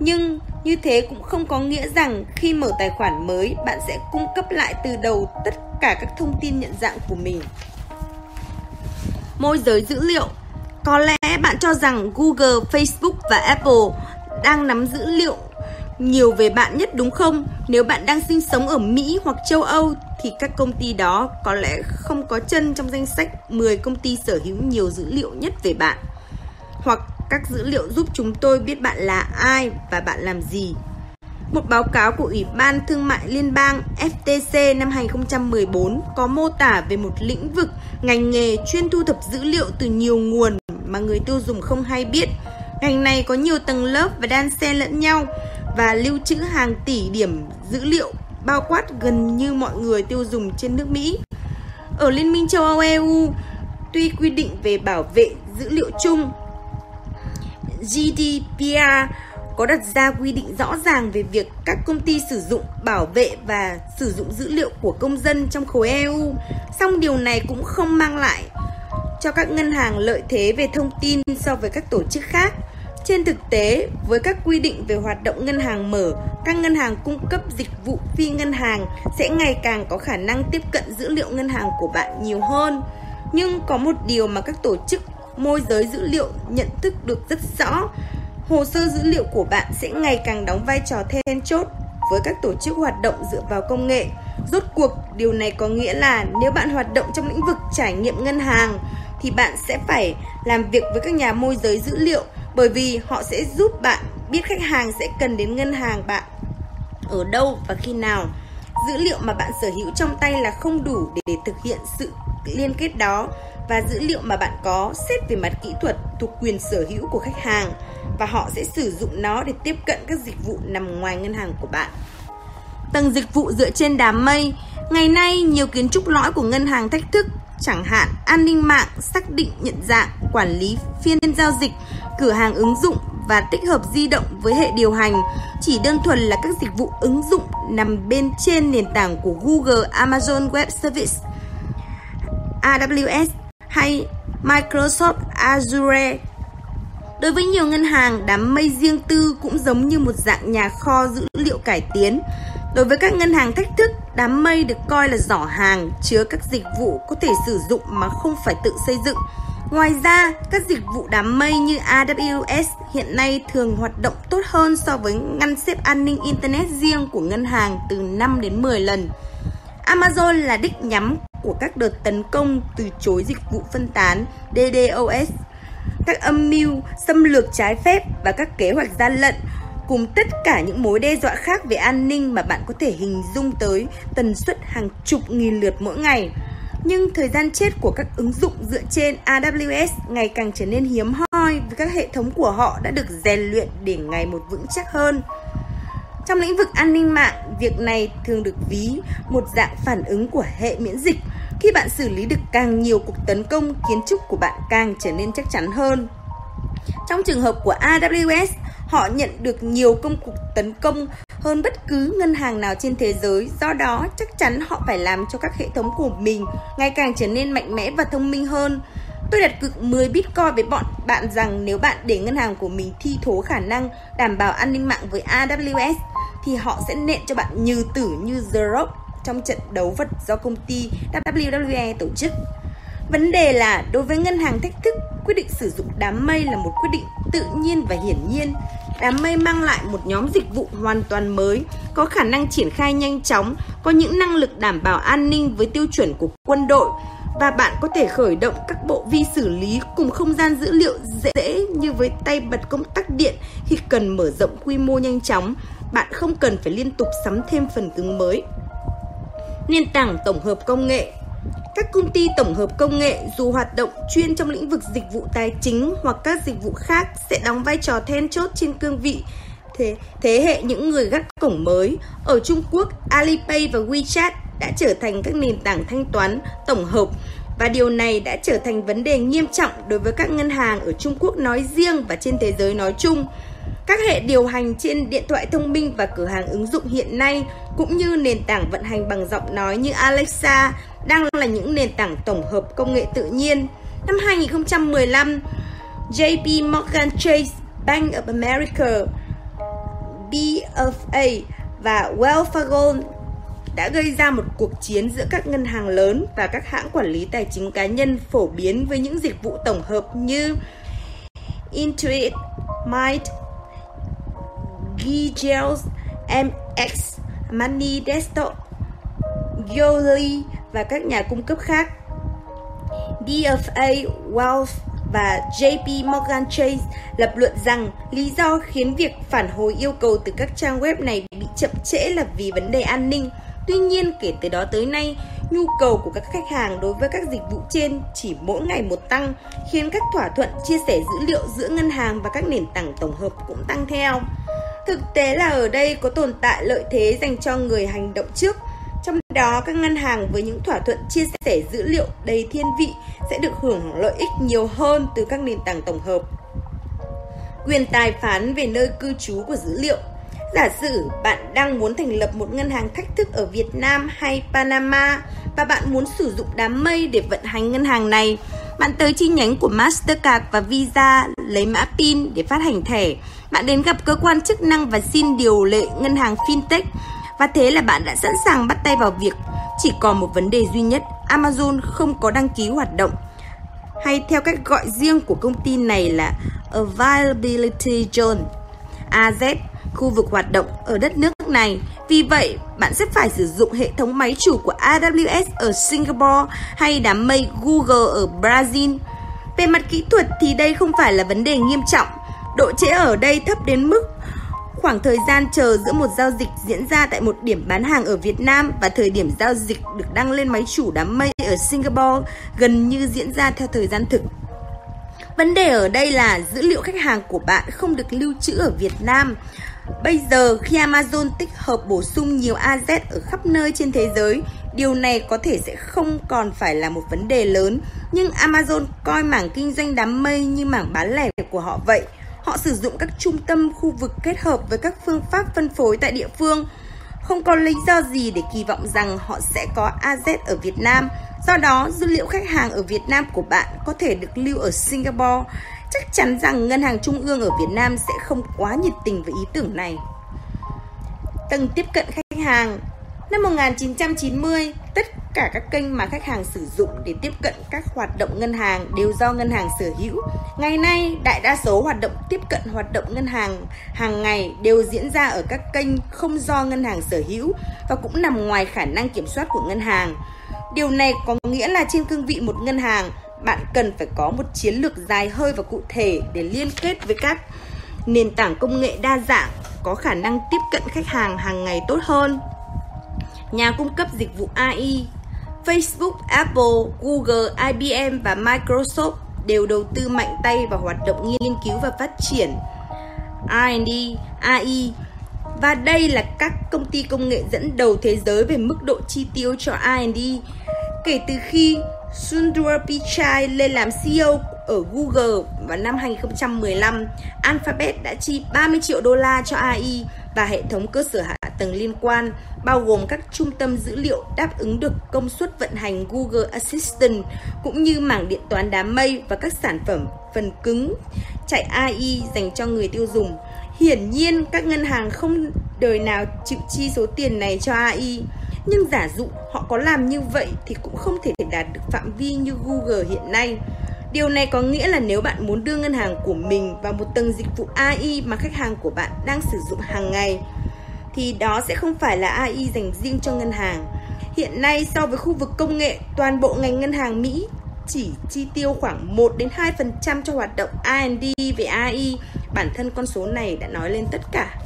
Nhưng như thế cũng không có nghĩa rằng khi mở tài khoản mới, bạn sẽ cung cấp lại từ đầu tất cả các thông tin nhận dạng của mình. Môi giới dữ liệu có lẽ bạn cho rằng Google, Facebook và Apple đang nắm dữ liệu nhiều về bạn nhất đúng không? Nếu bạn đang sinh sống ở Mỹ hoặc châu Âu thì các công ty đó có lẽ không có chân trong danh sách 10 công ty sở hữu nhiều dữ liệu nhất về bạn. Hoặc các dữ liệu giúp chúng tôi biết bạn là ai và bạn làm gì. Một báo cáo của Ủy ban Thương mại Liên bang FTC năm 2014 có mô tả về một lĩnh vực ngành nghề chuyên thu thập dữ liệu từ nhiều nguồn mà người tiêu dùng không hay biết. Ngành này có nhiều tầng lớp và đan xen lẫn nhau và lưu trữ hàng tỷ điểm dữ liệu bao quát gần như mọi người tiêu dùng trên nước Mỹ. Ở Liên minh châu Âu EU, tuy quy định về bảo vệ dữ liệu chung, GDPR có đặt ra quy định rõ ràng về việc các công ty sử dụng, bảo vệ và sử dụng dữ liệu của công dân trong khối EU. Song điều này cũng không mang lại cho các ngân hàng lợi thế về thông tin so với các tổ chức khác. Trên thực tế, với các quy định về hoạt động ngân hàng mở, các ngân hàng cung cấp dịch vụ phi ngân hàng sẽ ngày càng có khả năng tiếp cận dữ liệu ngân hàng của bạn nhiều hơn. Nhưng có một điều mà các tổ chức môi giới dữ liệu nhận thức được rất rõ, hồ sơ dữ liệu của bạn sẽ ngày càng đóng vai trò then chốt với các tổ chức hoạt động dựa vào công nghệ. Rốt cuộc, điều này có nghĩa là nếu bạn hoạt động trong lĩnh vực trải nghiệm ngân hàng thì bạn sẽ phải làm việc với các nhà môi giới dữ liệu bởi vì họ sẽ giúp bạn biết khách hàng sẽ cần đến ngân hàng bạn ở đâu và khi nào. Dữ liệu mà bạn sở hữu trong tay là không đủ để, để thực hiện sự liên kết đó và dữ liệu mà bạn có xét về mặt kỹ thuật thuộc quyền sở hữu của khách hàng và họ sẽ sử dụng nó để tiếp cận các dịch vụ nằm ngoài ngân hàng của bạn. Tầng dịch vụ dựa trên đám mây Ngày nay, nhiều kiến trúc lõi của ngân hàng thách thức, chẳng hạn an ninh mạng, xác định nhận dạng, quản lý phiên giao dịch, cửa hàng ứng dụng và tích hợp di động với hệ điều hành chỉ đơn thuần là các dịch vụ ứng dụng nằm bên trên nền tảng của Google Amazon Web Service, AWS hay Microsoft Azure. Đối với nhiều ngân hàng, đám mây riêng tư cũng giống như một dạng nhà kho dữ liệu cải tiến. Đối với các ngân hàng thách thức, đám mây được coi là giỏ hàng chứa các dịch vụ có thể sử dụng mà không phải tự xây dựng. Ngoài ra, các dịch vụ đám mây như AWS hiện nay thường hoạt động tốt hơn so với ngăn xếp an ninh Internet riêng của ngân hàng từ 5 đến 10 lần. Amazon là đích nhắm của các đợt tấn công từ chối dịch vụ phân tán DDoS, các âm mưu xâm lược trái phép và các kế hoạch gian lận cùng tất cả những mối đe dọa khác về an ninh mà bạn có thể hình dung tới tần suất hàng chục nghìn lượt mỗi ngày. Nhưng thời gian chết của các ứng dụng dựa trên AWS ngày càng trở nên hiếm hoi vì các hệ thống của họ đã được rèn luyện để ngày một vững chắc hơn. Trong lĩnh vực an ninh mạng, việc này thường được ví một dạng phản ứng của hệ miễn dịch. Khi bạn xử lý được càng nhiều cuộc tấn công, kiến trúc của bạn càng trở nên chắc chắn hơn. Trong trường hợp của AWS, họ nhận được nhiều công cuộc tấn công hơn bất cứ ngân hàng nào trên thế giới. Do đó, chắc chắn họ phải làm cho các hệ thống của mình ngày càng trở nên mạnh mẽ và thông minh hơn. Tôi đặt cược 10 Bitcoin với bọn bạn rằng nếu bạn để ngân hàng của mình thi thố khả năng đảm bảo an ninh mạng với AWS thì họ sẽ nện cho bạn như tử như The Rock trong trận đấu vật do công ty WWE tổ chức. Vấn đề là đối với ngân hàng thách thức, quyết định sử dụng đám mây là một quyết định tự nhiên và hiển nhiên. Đám mây mang lại một nhóm dịch vụ hoàn toàn mới, có khả năng triển khai nhanh chóng, có những năng lực đảm bảo an ninh với tiêu chuẩn của quân đội và bạn có thể khởi động các bộ vi xử lý cùng không gian dữ liệu dễ như với tay bật công tắc điện khi cần mở rộng quy mô nhanh chóng. Bạn không cần phải liên tục sắm thêm phần cứng mới. Nền tảng tổng hợp công nghệ các công ty tổng hợp công nghệ dù hoạt động chuyên trong lĩnh vực dịch vụ tài chính hoặc các dịch vụ khác sẽ đóng vai trò then chốt trên cương vị thế, thế hệ những người gác cổng mới. Ở Trung Quốc, Alipay và WeChat đã trở thành các nền tảng thanh toán tổng hợp và điều này đã trở thành vấn đề nghiêm trọng đối với các ngân hàng ở Trung Quốc nói riêng và trên thế giới nói chung. Các hệ điều hành trên điện thoại thông minh và cửa hàng ứng dụng hiện nay cũng như nền tảng vận hành bằng giọng nói như Alexa đang là những nền tảng tổng hợp công nghệ tự nhiên. Năm 2015, JP Morgan Chase, Bank of America, BFA và Wells Fargo đã gây ra một cuộc chiến giữa các ngân hàng lớn và các hãng quản lý tài chính cá nhân phổ biến với những dịch vụ tổng hợp như Intuit, Might, Gigels, MX, Money Desto Yoli và các nhà cung cấp khác. DFA Wealth và JP Morgan Chase lập luận rằng lý do khiến việc phản hồi yêu cầu từ các trang web này bị chậm trễ là vì vấn đề an ninh. Tuy nhiên, kể từ đó tới nay, nhu cầu của các khách hàng đối với các dịch vụ trên chỉ mỗi ngày một tăng, khiến các thỏa thuận chia sẻ dữ liệu giữa ngân hàng và các nền tảng tổng hợp cũng tăng theo. Thực tế là ở đây có tồn tại lợi thế dành cho người hành động trước, trong đó các ngân hàng với những thỏa thuận chia sẻ dữ liệu đầy thiên vị sẽ được hưởng lợi ích nhiều hơn từ các nền tảng tổng hợp. Quyền tài phán về nơi cư trú của dữ liệu Giả sử bạn đang muốn thành lập một ngân hàng thách thức ở Việt Nam hay Panama và bạn muốn sử dụng đám mây để vận hành ngân hàng này, bạn tới chi nhánh của Mastercard và Visa lấy mã PIN để phát hành thẻ. Bạn đến gặp cơ quan chức năng và xin điều lệ ngân hàng fintech. Và thế là bạn đã sẵn sàng bắt tay vào việc. Chỉ còn một vấn đề duy nhất, Amazon không có đăng ký hoạt động. Hay theo cách gọi riêng của công ty này là Availability Zone, AZ khu vực hoạt động ở đất nước này. Vì vậy, bạn sẽ phải sử dụng hệ thống máy chủ của AWS ở Singapore hay đám mây Google ở Brazil. Về mặt kỹ thuật thì đây không phải là vấn đề nghiêm trọng. Độ trễ ở đây thấp đến mức khoảng thời gian chờ giữa một giao dịch diễn ra tại một điểm bán hàng ở Việt Nam và thời điểm giao dịch được đăng lên máy chủ đám mây ở Singapore gần như diễn ra theo thời gian thực. Vấn đề ở đây là dữ liệu khách hàng của bạn không được lưu trữ ở Việt Nam. Bây giờ khi Amazon tích hợp bổ sung nhiều AZ ở khắp nơi trên thế giới, điều này có thể sẽ không còn phải là một vấn đề lớn, nhưng Amazon coi mảng kinh doanh đám mây như mảng bán lẻ của họ vậy. Họ sử dụng các trung tâm khu vực kết hợp với các phương pháp phân phối tại địa phương. Không có lý do gì để kỳ vọng rằng họ sẽ có AZ ở Việt Nam. Do đó, dữ liệu khách hàng ở Việt Nam của bạn có thể được lưu ở Singapore chắc chắn rằng ngân hàng trung ương ở Việt Nam sẽ không quá nhiệt tình với ý tưởng này. Tầng tiếp cận khách hàng Năm 1990, tất cả các kênh mà khách hàng sử dụng để tiếp cận các hoạt động ngân hàng đều do ngân hàng sở hữu. Ngày nay, đại đa số hoạt động tiếp cận hoạt động ngân hàng hàng ngày đều diễn ra ở các kênh không do ngân hàng sở hữu và cũng nằm ngoài khả năng kiểm soát của ngân hàng. Điều này có nghĩa là trên cương vị một ngân hàng, bạn cần phải có một chiến lược dài hơi và cụ thể để liên kết với các nền tảng công nghệ đa dạng có khả năng tiếp cận khách hàng hàng ngày tốt hơn. Nhà cung cấp dịch vụ AI, Facebook, Apple, Google, IBM và Microsoft đều đầu tư mạnh tay vào hoạt động nghiên cứu và phát triển R&D, AI và đây là các công ty công nghệ dẫn đầu thế giới về mức độ chi tiêu cho R&D kể từ khi Sundar Pichai lên làm CEO ở Google vào năm 2015, Alphabet đã chi 30 triệu đô la cho AI và hệ thống cơ sở hạ tầng liên quan, bao gồm các trung tâm dữ liệu đáp ứng được công suất vận hành Google Assistant, cũng như mảng điện toán đám mây và các sản phẩm phần cứng chạy AI dành cho người tiêu dùng. Hiển nhiên, các ngân hàng không đời nào chịu chi số tiền này cho AI. Nhưng giả dụ họ có làm như vậy thì cũng không thể đạt được phạm vi như Google hiện nay. Điều này có nghĩa là nếu bạn muốn đưa ngân hàng của mình vào một tầng dịch vụ AI mà khách hàng của bạn đang sử dụng hàng ngày thì đó sẽ không phải là AI dành riêng cho ngân hàng. Hiện nay so với khu vực công nghệ, toàn bộ ngành ngân hàng Mỹ chỉ chi tiêu khoảng 1 đến 2% cho hoạt động R&D về AI. Bản thân con số này đã nói lên tất cả.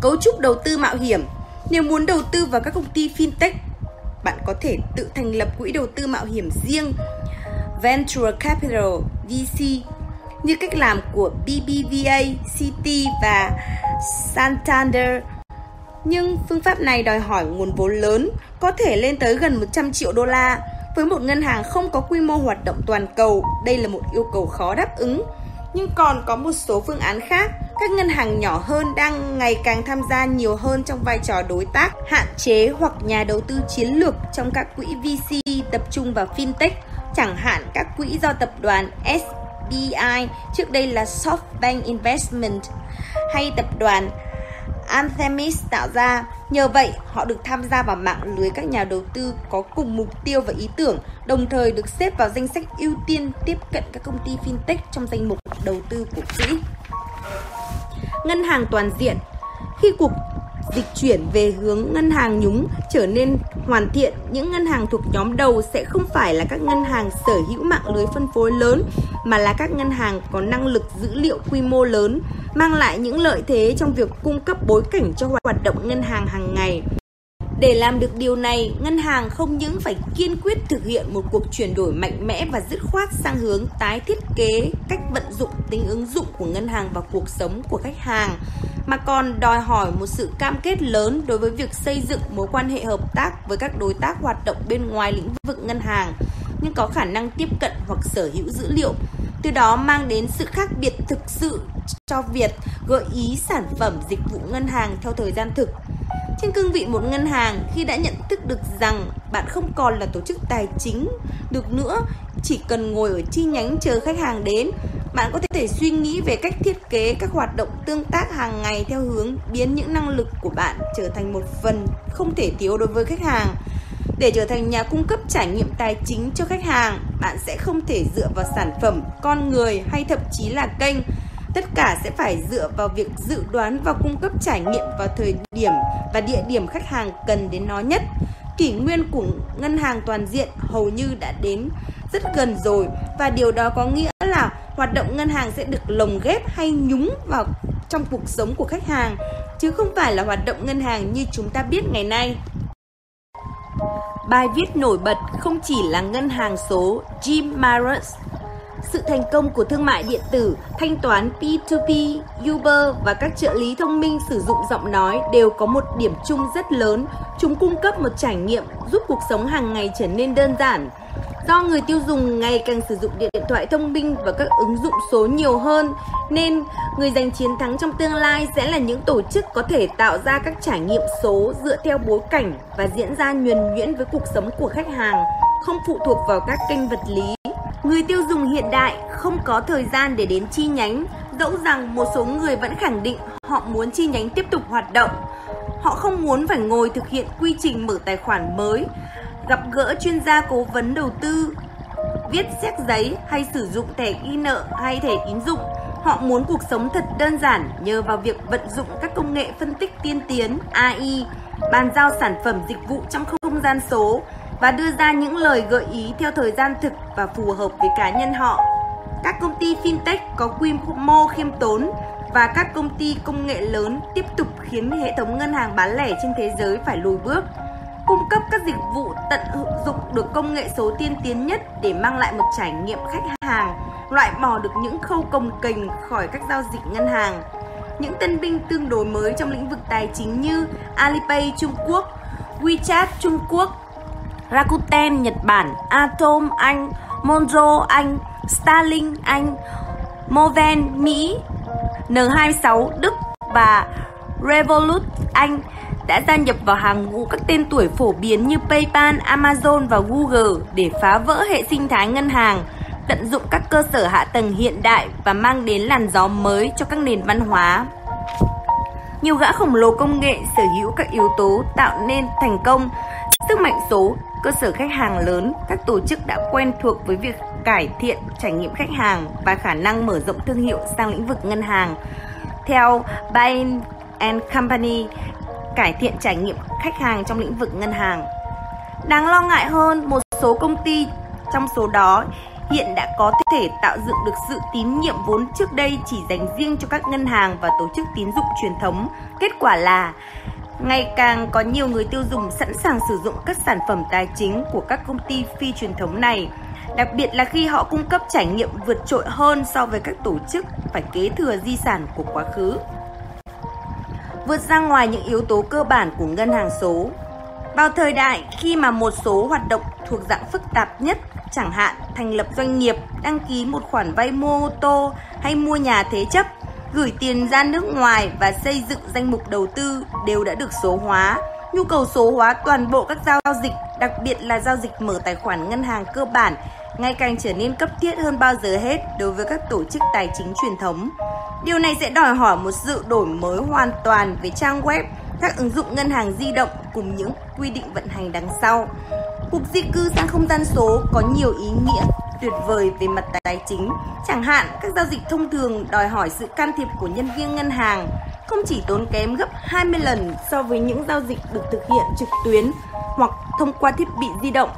Cấu trúc đầu tư mạo hiểm nếu muốn đầu tư vào các công ty fintech, bạn có thể tự thành lập quỹ đầu tư mạo hiểm riêng Venture Capital VC như cách làm của BBVA, Citi và Santander. Nhưng phương pháp này đòi hỏi nguồn vốn lớn, có thể lên tới gần 100 triệu đô la. Với một ngân hàng không có quy mô hoạt động toàn cầu, đây là một yêu cầu khó đáp ứng. Nhưng còn có một số phương án khác các ngân hàng nhỏ hơn đang ngày càng tham gia nhiều hơn trong vai trò đối tác, hạn chế hoặc nhà đầu tư chiến lược trong các quỹ VC tập trung vào fintech, chẳng hạn các quỹ do tập đoàn SBI, trước đây là SoftBank Investment, hay tập đoàn Anthemis tạo ra. Nhờ vậy, họ được tham gia vào mạng lưới các nhà đầu tư có cùng mục tiêu và ý tưởng, đồng thời được xếp vào danh sách ưu tiên tiếp cận các công ty fintech trong danh mục đầu tư của quỹ ngân hàng toàn diện. Khi cuộc dịch chuyển về hướng ngân hàng nhúng trở nên hoàn thiện, những ngân hàng thuộc nhóm đầu sẽ không phải là các ngân hàng sở hữu mạng lưới phân phối lớn mà là các ngân hàng có năng lực dữ liệu quy mô lớn, mang lại những lợi thế trong việc cung cấp bối cảnh cho hoạt động ngân hàng hàng ngày. Để làm được điều này, ngân hàng không những phải kiên quyết thực hiện một cuộc chuyển đổi mạnh mẽ và dứt khoát sang hướng tái thiết kế cách vận dụng tính ứng dụng của ngân hàng vào cuộc sống của khách hàng, mà còn đòi hỏi một sự cam kết lớn đối với việc xây dựng mối quan hệ hợp tác với các đối tác hoạt động bên ngoài lĩnh vực ngân hàng, nhưng có khả năng tiếp cận hoặc sở hữu dữ liệu, từ đó mang đến sự khác biệt thực sự cho việc gợi ý sản phẩm dịch vụ ngân hàng theo thời gian thực trên cương vị một ngân hàng khi đã nhận thức được rằng bạn không còn là tổ chức tài chính được nữa, chỉ cần ngồi ở chi nhánh chờ khách hàng đến, bạn có thể suy nghĩ về cách thiết kế các hoạt động tương tác hàng ngày theo hướng biến những năng lực của bạn trở thành một phần không thể thiếu đối với khách hàng. Để trở thành nhà cung cấp trải nghiệm tài chính cho khách hàng, bạn sẽ không thể dựa vào sản phẩm, con người hay thậm chí là kênh Tất cả sẽ phải dựa vào việc dự đoán và cung cấp trải nghiệm vào thời điểm và địa điểm khách hàng cần đến nó nhất. Kỷ nguyên của ngân hàng toàn diện hầu như đã đến rất gần rồi và điều đó có nghĩa là hoạt động ngân hàng sẽ được lồng ghép hay nhúng vào trong cuộc sống của khách hàng, chứ không phải là hoạt động ngân hàng như chúng ta biết ngày nay. Bài viết nổi bật không chỉ là ngân hàng số Jim Maris sự thành công của thương mại điện tử, thanh toán P2P, Uber và các trợ lý thông minh sử dụng giọng nói đều có một điểm chung rất lớn. Chúng cung cấp một trải nghiệm giúp cuộc sống hàng ngày trở nên đơn giản. Do người tiêu dùng ngày càng sử dụng điện thoại thông minh và các ứng dụng số nhiều hơn, nên người giành chiến thắng trong tương lai sẽ là những tổ chức có thể tạo ra các trải nghiệm số dựa theo bối cảnh và diễn ra nhuần nhuyễn với cuộc sống của khách hàng, không phụ thuộc vào các kênh vật lý Người tiêu dùng hiện đại không có thời gian để đến chi nhánh, dẫu rằng một số người vẫn khẳng định họ muốn chi nhánh tiếp tục hoạt động. Họ không muốn phải ngồi thực hiện quy trình mở tài khoản mới, gặp gỡ chuyên gia cố vấn đầu tư, viết xét giấy hay sử dụng thẻ ghi nợ hay thẻ tín dụng. Họ muốn cuộc sống thật đơn giản nhờ vào việc vận dụng các công nghệ phân tích tiên tiến AI, bàn giao sản phẩm dịch vụ trong không gian số, và đưa ra những lời gợi ý theo thời gian thực và phù hợp với cá nhân họ. Các công ty fintech có quy mô khiêm tốn và các công ty công nghệ lớn tiếp tục khiến hệ thống ngân hàng bán lẻ trên thế giới phải lùi bước. Cung cấp các dịch vụ tận dụng được công nghệ số tiên tiến nhất để mang lại một trải nghiệm khách hàng, loại bỏ được những khâu cồng kềnh khỏi các giao dịch ngân hàng. Những tân binh tương đối mới trong lĩnh vực tài chính như Alipay Trung Quốc, WeChat Trung Quốc, Rakuten Nhật Bản, Atom Anh, Monzo Anh, Starlink Anh, Moven Mỹ, N26 Đức và Revolut Anh đã gia nhập vào hàng ngũ các tên tuổi phổ biến như PayPal, Amazon và Google để phá vỡ hệ sinh thái ngân hàng, tận dụng các cơ sở hạ tầng hiện đại và mang đến làn gió mới cho các nền văn hóa. Nhiều gã khổng lồ công nghệ sở hữu các yếu tố tạo nên thành công, sức mạnh số, cơ sở khách hàng lớn, các tổ chức đã quen thuộc với việc cải thiện trải nghiệm khách hàng và khả năng mở rộng thương hiệu sang lĩnh vực ngân hàng. Theo Bain and Company, cải thiện trải nghiệm khách hàng trong lĩnh vực ngân hàng. Đáng lo ngại hơn, một số công ty trong số đó hiện đã có thể tạo dựng được sự tín nhiệm vốn trước đây chỉ dành riêng cho các ngân hàng và tổ chức tín dụng truyền thống. Kết quả là Ngày càng có nhiều người tiêu dùng sẵn sàng sử dụng các sản phẩm tài chính của các công ty phi truyền thống này, đặc biệt là khi họ cung cấp trải nghiệm vượt trội hơn so với các tổ chức phải kế thừa di sản của quá khứ. Vượt ra ngoài những yếu tố cơ bản của ngân hàng số, vào thời đại khi mà một số hoạt động thuộc dạng phức tạp nhất, chẳng hạn thành lập doanh nghiệp, đăng ký một khoản vay mua ô tô hay mua nhà thế chấp gửi tiền ra nước ngoài và xây dựng danh mục đầu tư đều đã được số hóa. Nhu cầu số hóa toàn bộ các giao dịch, đặc biệt là giao dịch mở tài khoản ngân hàng cơ bản, ngày càng trở nên cấp thiết hơn bao giờ hết đối với các tổ chức tài chính truyền thống. Điều này sẽ đòi hỏi một sự đổi mới hoàn toàn về trang web, các ứng dụng ngân hàng di động cùng những quy định vận hành đằng sau. Cuộc di cư sang không gian số có nhiều ý nghĩa tuyệt vời về mặt tài chính. Chẳng hạn, các giao dịch thông thường đòi hỏi sự can thiệp của nhân viên ngân hàng. không chỉ tốn kém gấp 20 lần so với những giao dịch được thực hiện trực tuyến hoặc thông qua thiết bị di động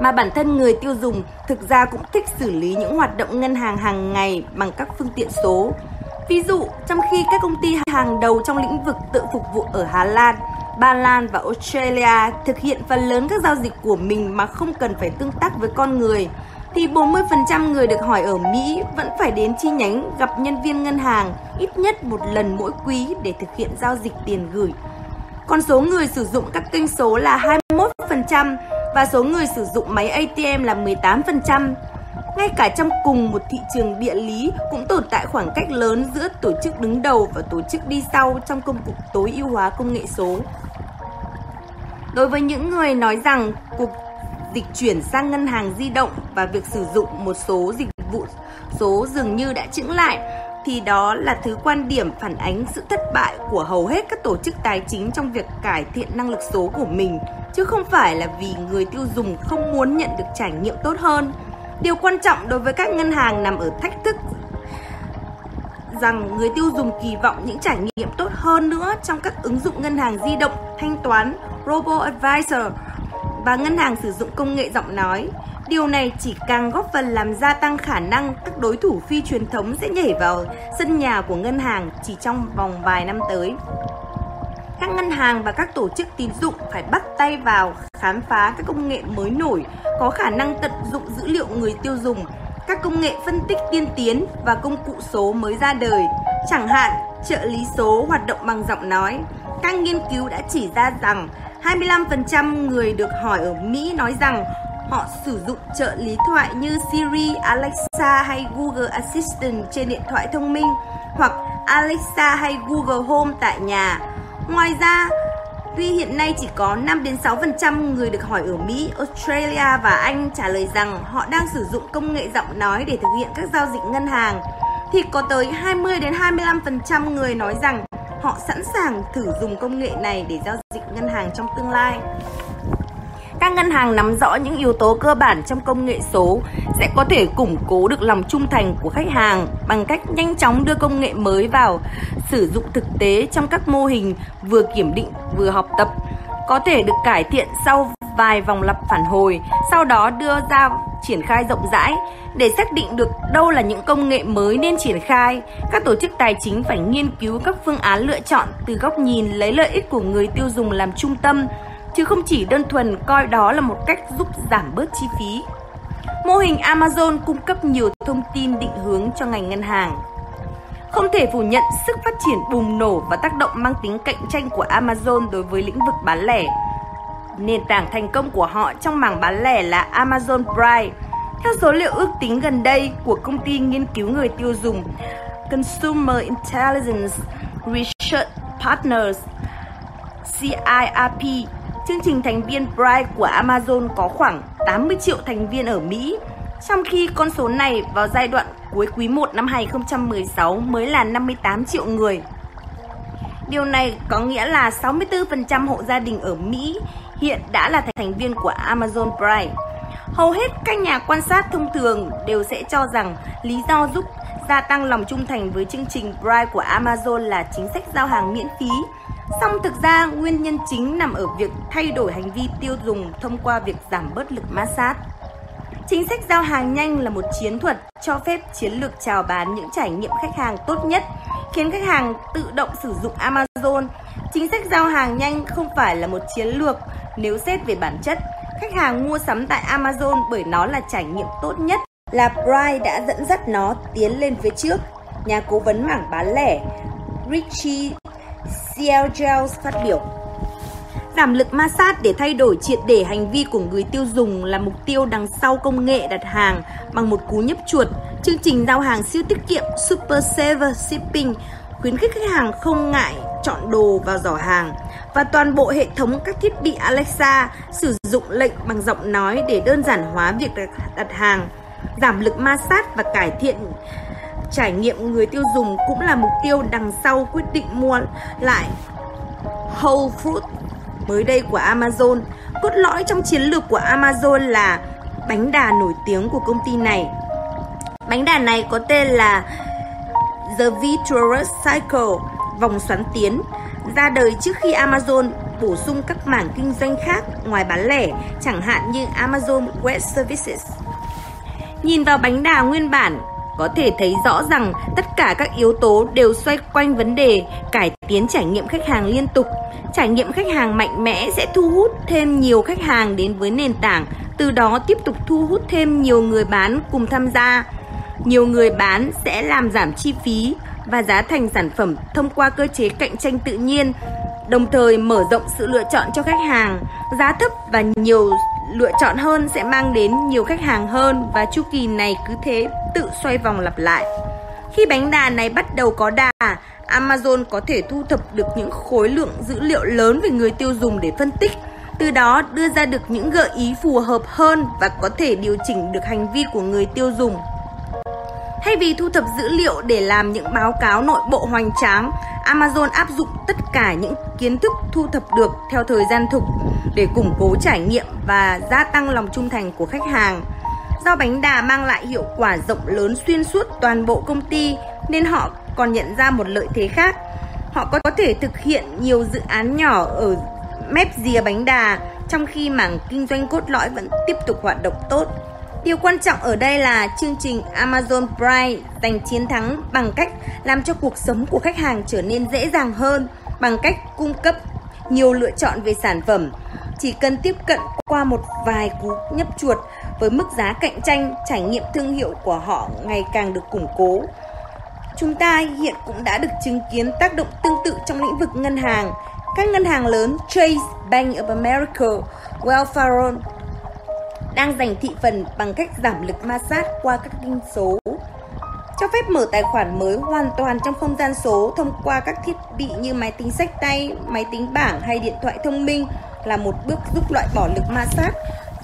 mà bản thân người tiêu dùng thực ra cũng thích xử lý những hoạt động ngân hàng hàng ngày bằng các phương tiện số. Ví dụ, trong khi các công ty hàng đầu trong lĩnh vực tự phục vụ ở Hà Lan, Ba Lan và Australia thực hiện phần lớn các giao dịch của mình mà không cần phải tương tác với con người, thì 40% người được hỏi ở Mỹ vẫn phải đến chi nhánh gặp nhân viên ngân hàng ít nhất một lần mỗi quý để thực hiện giao dịch tiền gửi. Con số người sử dụng các kênh số là 21% và số người sử dụng máy ATM là 18%. Ngay cả trong cùng một thị trường địa lý cũng tồn tại khoảng cách lớn giữa tổ chức đứng đầu và tổ chức đi sau trong công cuộc tối ưu hóa công nghệ số. Đối với những người nói rằng cuộc dịch chuyển sang ngân hàng di động và việc sử dụng một số dịch vụ, số dường như đã chững lại thì đó là thứ quan điểm phản ánh sự thất bại của hầu hết các tổ chức tài chính trong việc cải thiện năng lực số của mình chứ không phải là vì người tiêu dùng không muốn nhận được trải nghiệm tốt hơn. Điều quan trọng đối với các ngân hàng nằm ở thách thức rằng người tiêu dùng kỳ vọng những trải nghiệm tốt hơn nữa trong các ứng dụng ngân hàng di động, thanh toán, robo advisor và ngân hàng sử dụng công nghệ giọng nói. Điều này chỉ càng góp phần làm gia tăng khả năng các đối thủ phi truyền thống sẽ nhảy vào sân nhà của ngân hàng chỉ trong vòng vài năm tới. Các ngân hàng và các tổ chức tín dụng phải bắt tay vào khám phá các công nghệ mới nổi có khả năng tận dụng dữ liệu người tiêu dùng, các công nghệ phân tích tiên tiến và công cụ số mới ra đời, chẳng hạn trợ lý số hoạt động bằng giọng nói. Các nghiên cứu đã chỉ ra rằng 25% người được hỏi ở Mỹ nói rằng họ sử dụng trợ lý thoại như Siri, Alexa hay Google Assistant trên điện thoại thông minh hoặc Alexa hay Google Home tại nhà. Ngoài ra, tuy hiện nay chỉ có 5 đến 6% người được hỏi ở Mỹ, Australia và Anh trả lời rằng họ đang sử dụng công nghệ giọng nói để thực hiện các giao dịch ngân hàng thì có tới 20 đến 25% người nói rằng họ sẵn sàng thử dùng công nghệ này để giao dịch ngân hàng trong tương lai. Các ngân hàng nắm rõ những yếu tố cơ bản trong công nghệ số sẽ có thể củng cố được lòng trung thành của khách hàng bằng cách nhanh chóng đưa công nghệ mới vào sử dụng thực tế trong các mô hình vừa kiểm định vừa học tập có thể được cải thiện sau vài vòng lặp phản hồi, sau đó đưa ra triển khai rộng rãi. Để xác định được đâu là những công nghệ mới nên triển khai, các tổ chức tài chính phải nghiên cứu các phương án lựa chọn từ góc nhìn lấy lợi ích của người tiêu dùng làm trung tâm, chứ không chỉ đơn thuần coi đó là một cách giúp giảm bớt chi phí. Mô hình Amazon cung cấp nhiều thông tin định hướng cho ngành ngân hàng. Không thể phủ nhận sức phát triển bùng nổ và tác động mang tính cạnh tranh của Amazon đối với lĩnh vực bán lẻ. Nền tảng thành công của họ trong mảng bán lẻ là Amazon Prime. Theo số liệu ước tính gần đây của công ty nghiên cứu người tiêu dùng Consumer Intelligence Research Partners CIRP, chương trình thành viên Prime của Amazon có khoảng 80 triệu thành viên ở Mỹ, trong khi con số này vào giai đoạn cuối quý 1 năm 2016 mới là 58 triệu người. Điều này có nghĩa là 64% hộ gia đình ở Mỹ hiện đã là thành viên của Amazon Prime. Hầu hết các nhà quan sát thông thường đều sẽ cho rằng lý do giúp gia tăng lòng trung thành với chương trình Prime của Amazon là chính sách giao hàng miễn phí. Song thực ra nguyên nhân chính nằm ở việc thay đổi hành vi tiêu dùng thông qua việc giảm bớt lực ma sát. Chính sách giao hàng nhanh là một chiến thuật cho phép chiến lược chào bán những trải nghiệm khách hàng tốt nhất, khiến khách hàng tự động sử dụng Amazon. Chính sách giao hàng nhanh không phải là một chiến lược nếu xét về bản chất, khách hàng mua sắm tại Amazon bởi nó là trải nghiệm tốt nhất là Bright đã dẫn dắt nó tiến lên phía trước. Nhà cố vấn mảng bán lẻ Richie Seargels phát biểu. Giảm lực ma sát để thay đổi triệt để hành vi của người tiêu dùng là mục tiêu đằng sau công nghệ đặt hàng bằng một cú nhấp chuột. Chương trình giao hàng siêu tiết kiệm Super Saver Shipping khuyến khích khách hàng không ngại chọn đồ vào giỏ hàng và toàn bộ hệ thống các thiết bị Alexa sử dụng lệnh bằng giọng nói để đơn giản hóa việc đặt hàng, giảm lực ma sát và cải thiện trải nghiệm người tiêu dùng cũng là mục tiêu đằng sau quyết định mua lại Whole Foods mới đây của Amazon. Cốt lõi trong chiến lược của Amazon là bánh đà nổi tiếng của công ty này. Bánh đà này có tên là The Virtuous Cycle vòng xoắn tiến ra đời trước khi Amazon bổ sung các mảng kinh doanh khác ngoài bán lẻ, chẳng hạn như Amazon Web Services. Nhìn vào bánh đà nguyên bản, có thể thấy rõ rằng tất cả các yếu tố đều xoay quanh vấn đề cải tiến trải nghiệm khách hàng liên tục. Trải nghiệm khách hàng mạnh mẽ sẽ thu hút thêm nhiều khách hàng đến với nền tảng, từ đó tiếp tục thu hút thêm nhiều người bán cùng tham gia. Nhiều người bán sẽ làm giảm chi phí và giá thành sản phẩm thông qua cơ chế cạnh tranh tự nhiên, đồng thời mở rộng sự lựa chọn cho khách hàng. Giá thấp và nhiều lựa chọn hơn sẽ mang đến nhiều khách hàng hơn và chu kỳ này cứ thế tự xoay vòng lặp lại. Khi bánh đà này bắt đầu có đà, Amazon có thể thu thập được những khối lượng dữ liệu lớn về người tiêu dùng để phân tích, từ đó đưa ra được những gợi ý phù hợp hơn và có thể điều chỉnh được hành vi của người tiêu dùng. Thay vì thu thập dữ liệu để làm những báo cáo nội bộ hoành tráng, Amazon áp dụng tất cả những kiến thức thu thập được theo thời gian thực để củng cố trải nghiệm và gia tăng lòng trung thành của khách hàng. Do bánh đà mang lại hiệu quả rộng lớn xuyên suốt toàn bộ công ty nên họ còn nhận ra một lợi thế khác. Họ có thể thực hiện nhiều dự án nhỏ ở mép rìa bánh đà trong khi mảng kinh doanh cốt lõi vẫn tiếp tục hoạt động tốt. Điều quan trọng ở đây là chương trình Amazon Prime giành chiến thắng bằng cách làm cho cuộc sống của khách hàng trở nên dễ dàng hơn bằng cách cung cấp nhiều lựa chọn về sản phẩm. Chỉ cần tiếp cận qua một vài cú nhấp chuột với mức giá cạnh tranh, trải nghiệm thương hiệu của họ ngày càng được củng cố. Chúng ta hiện cũng đã được chứng kiến tác động tương tự trong lĩnh vực ngân hàng. Các ngân hàng lớn Chase, Bank of America, Wells Fargo đang giành thị phần bằng cách giảm lực ma sát qua các kinh số cho phép mở tài khoản mới hoàn toàn trong không gian số thông qua các thiết bị như máy tính sách tay, máy tính bảng hay điện thoại thông minh là một bước giúp loại bỏ lực ma sát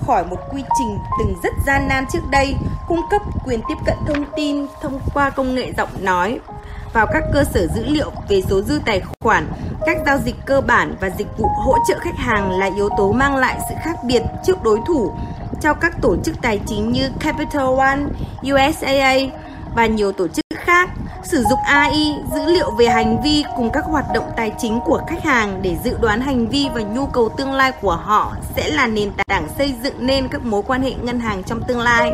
khỏi một quy trình từng rất gian nan trước đây, cung cấp quyền tiếp cận thông tin thông qua công nghệ giọng nói vào các cơ sở dữ liệu về số dư tài khoản, các giao dịch cơ bản và dịch vụ hỗ trợ khách hàng là yếu tố mang lại sự khác biệt trước đối thủ cho các tổ chức tài chính như Capital One, USAA và nhiều tổ chức khác sử dụng AI, dữ liệu về hành vi cùng các hoạt động tài chính của khách hàng để dự đoán hành vi và nhu cầu tương lai của họ sẽ là nền tảng xây dựng nên các mối quan hệ ngân hàng trong tương lai.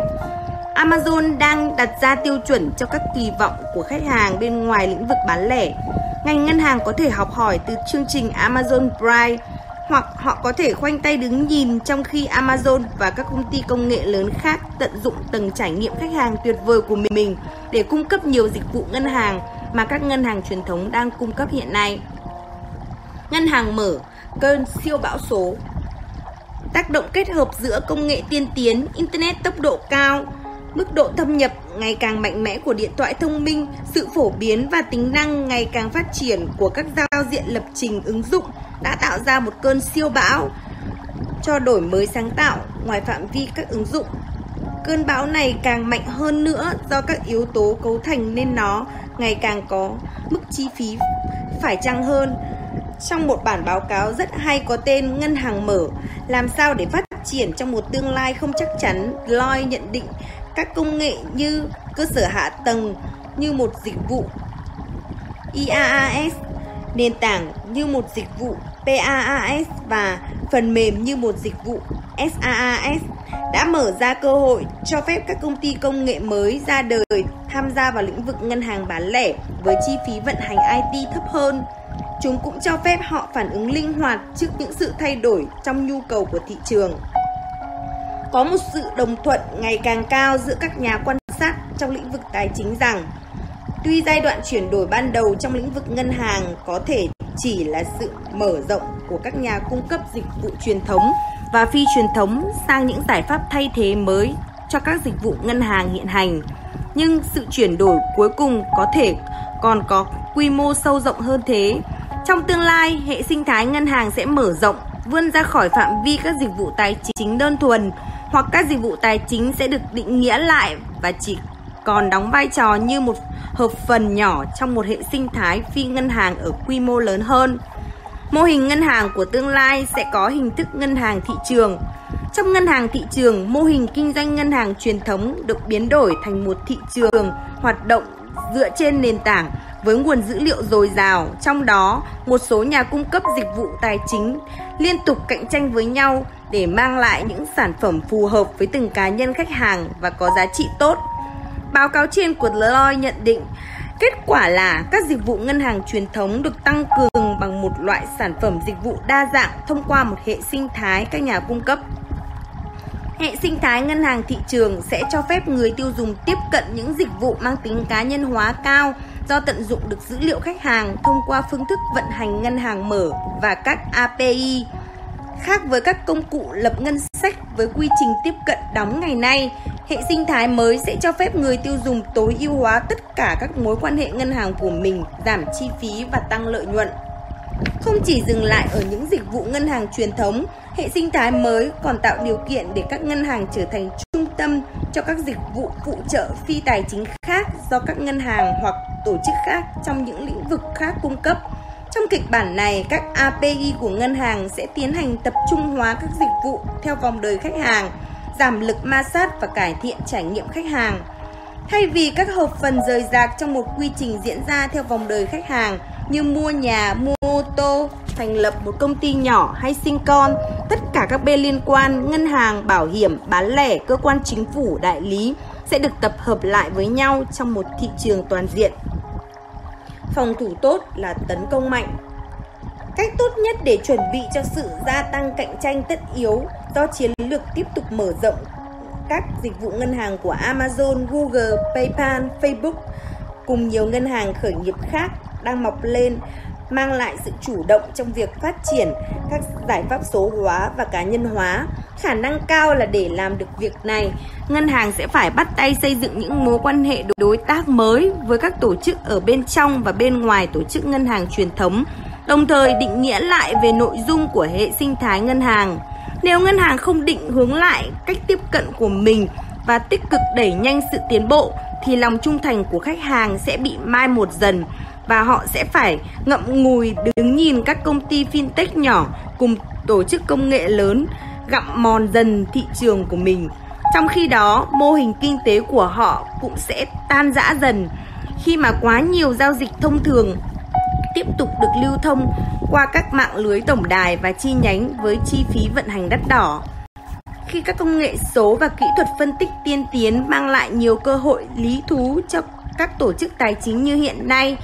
Amazon đang đặt ra tiêu chuẩn cho các kỳ vọng của khách hàng bên ngoài lĩnh vực bán lẻ. Ngành ngân hàng có thể học hỏi từ chương trình Amazon Prime hoặc họ có thể khoanh tay đứng nhìn trong khi Amazon và các công ty công nghệ lớn khác tận dụng tầng trải nghiệm khách hàng tuyệt vời của mình để cung cấp nhiều dịch vụ ngân hàng mà các ngân hàng truyền thống đang cung cấp hiện nay. Ngân hàng mở, cơn siêu bão số Tác động kết hợp giữa công nghệ tiên tiến, Internet tốc độ cao, mức độ thâm nhập ngày càng mạnh mẽ của điện thoại thông minh, sự phổ biến và tính năng ngày càng phát triển của các giao diện lập trình ứng dụng đã tạo ra một cơn siêu bão cho đổi mới sáng tạo ngoài phạm vi các ứng dụng. Cơn bão này càng mạnh hơn nữa do các yếu tố cấu thành nên nó ngày càng có mức chi phí phải chăng hơn. Trong một bản báo cáo rất hay có tên Ngân hàng mở, làm sao để phát triển trong một tương lai không chắc chắn, Lloyd nhận định các công nghệ như cơ sở hạ tầng như một dịch vụ IaaS, nền tảng như một dịch vụ PaaS và phần mềm như một dịch vụ SaaS đã mở ra cơ hội cho phép các công ty công nghệ mới ra đời tham gia vào lĩnh vực ngân hàng bán lẻ với chi phí vận hành IT thấp hơn. Chúng cũng cho phép họ phản ứng linh hoạt trước những sự thay đổi trong nhu cầu của thị trường. Có một sự đồng thuận ngày càng cao giữa các nhà quan sát trong lĩnh vực tài chính rằng tuy giai đoạn chuyển đổi ban đầu trong lĩnh vực ngân hàng có thể chỉ là sự mở rộng của các nhà cung cấp dịch vụ truyền thống và phi truyền thống sang những giải pháp thay thế mới cho các dịch vụ ngân hàng hiện hành. Nhưng sự chuyển đổi cuối cùng có thể còn có quy mô sâu rộng hơn thế. Trong tương lai, hệ sinh thái ngân hàng sẽ mở rộng, vươn ra khỏi phạm vi các dịch vụ tài chính đơn thuần hoặc các dịch vụ tài chính sẽ được định nghĩa lại và chỉ còn đóng vai trò như một hợp phần nhỏ trong một hệ sinh thái phi ngân hàng ở quy mô lớn hơn. Mô hình ngân hàng của tương lai sẽ có hình thức ngân hàng thị trường. Trong ngân hàng thị trường, mô hình kinh doanh ngân hàng truyền thống được biến đổi thành một thị trường hoạt động dựa trên nền tảng với nguồn dữ liệu dồi dào, trong đó một số nhà cung cấp dịch vụ tài chính liên tục cạnh tranh với nhau để mang lại những sản phẩm phù hợp với từng cá nhân khách hàng và có giá trị tốt. Báo cáo trên của Deloitte nhận định, Kết quả là các dịch vụ ngân hàng truyền thống được tăng cường bằng một loại sản phẩm dịch vụ đa dạng thông qua một hệ sinh thái các nhà cung cấp. Hệ sinh thái ngân hàng thị trường sẽ cho phép người tiêu dùng tiếp cận những dịch vụ mang tính cá nhân hóa cao do tận dụng được dữ liệu khách hàng thông qua phương thức vận hành ngân hàng mở và các API. Khác với các công cụ lập ngân sách với quy trình tiếp cận đóng ngày nay, hệ sinh thái mới sẽ cho phép người tiêu dùng tối ưu hóa tất cả các mối quan hệ ngân hàng của mình, giảm chi phí và tăng lợi nhuận. Không chỉ dừng lại ở những dịch vụ ngân hàng truyền thống, hệ sinh thái mới còn tạo điều kiện để các ngân hàng trở thành trung tâm cho các dịch vụ phụ trợ phi tài chính khác do các ngân hàng hoặc tổ chức khác trong những lĩnh vực khác cung cấp. Trong kịch bản này, các API của ngân hàng sẽ tiến hành tập trung hóa các dịch vụ theo vòng đời khách hàng, giảm lực ma sát và cải thiện trải nghiệm khách hàng. Thay vì các hợp phần rời rạc trong một quy trình diễn ra theo vòng đời khách hàng như mua nhà, mua ô tô, thành lập một công ty nhỏ hay sinh con, tất cả các bên liên quan, ngân hàng, bảo hiểm, bán lẻ, cơ quan chính phủ, đại lý sẽ được tập hợp lại với nhau trong một thị trường toàn diện. Phòng thủ tốt là tấn công mạnh. Cách tốt nhất để chuẩn bị cho sự gia tăng cạnh tranh tất yếu do chiến lược tiếp tục mở rộng các dịch vụ ngân hàng của Amazon, Google, PayPal, Facebook cùng nhiều ngân hàng khởi nghiệp khác đang mọc lên mang lại sự chủ động trong việc phát triển các giải pháp số hóa và cá nhân hóa. Khả năng cao là để làm được việc này, ngân hàng sẽ phải bắt tay xây dựng những mối quan hệ đối tác mới với các tổ chức ở bên trong và bên ngoài tổ chức ngân hàng truyền thống, đồng thời định nghĩa lại về nội dung của hệ sinh thái ngân hàng. Nếu ngân hàng không định hướng lại cách tiếp cận của mình và tích cực đẩy nhanh sự tiến bộ thì lòng trung thành của khách hàng sẽ bị mai một dần và họ sẽ phải ngậm ngùi đứng nhìn các công ty fintech nhỏ cùng tổ chức công nghệ lớn gặm mòn dần thị trường của mình. Trong khi đó, mô hình kinh tế của họ cũng sẽ tan rã dần khi mà quá nhiều giao dịch thông thường tiếp tục được lưu thông qua các mạng lưới tổng đài và chi nhánh với chi phí vận hành đắt đỏ. Khi các công nghệ số và kỹ thuật phân tích tiên tiến mang lại nhiều cơ hội lý thú cho các tổ chức tài chính như hiện nay,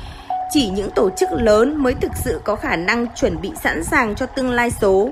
chỉ những tổ chức lớn mới thực sự có khả năng chuẩn bị sẵn sàng cho tương lai số.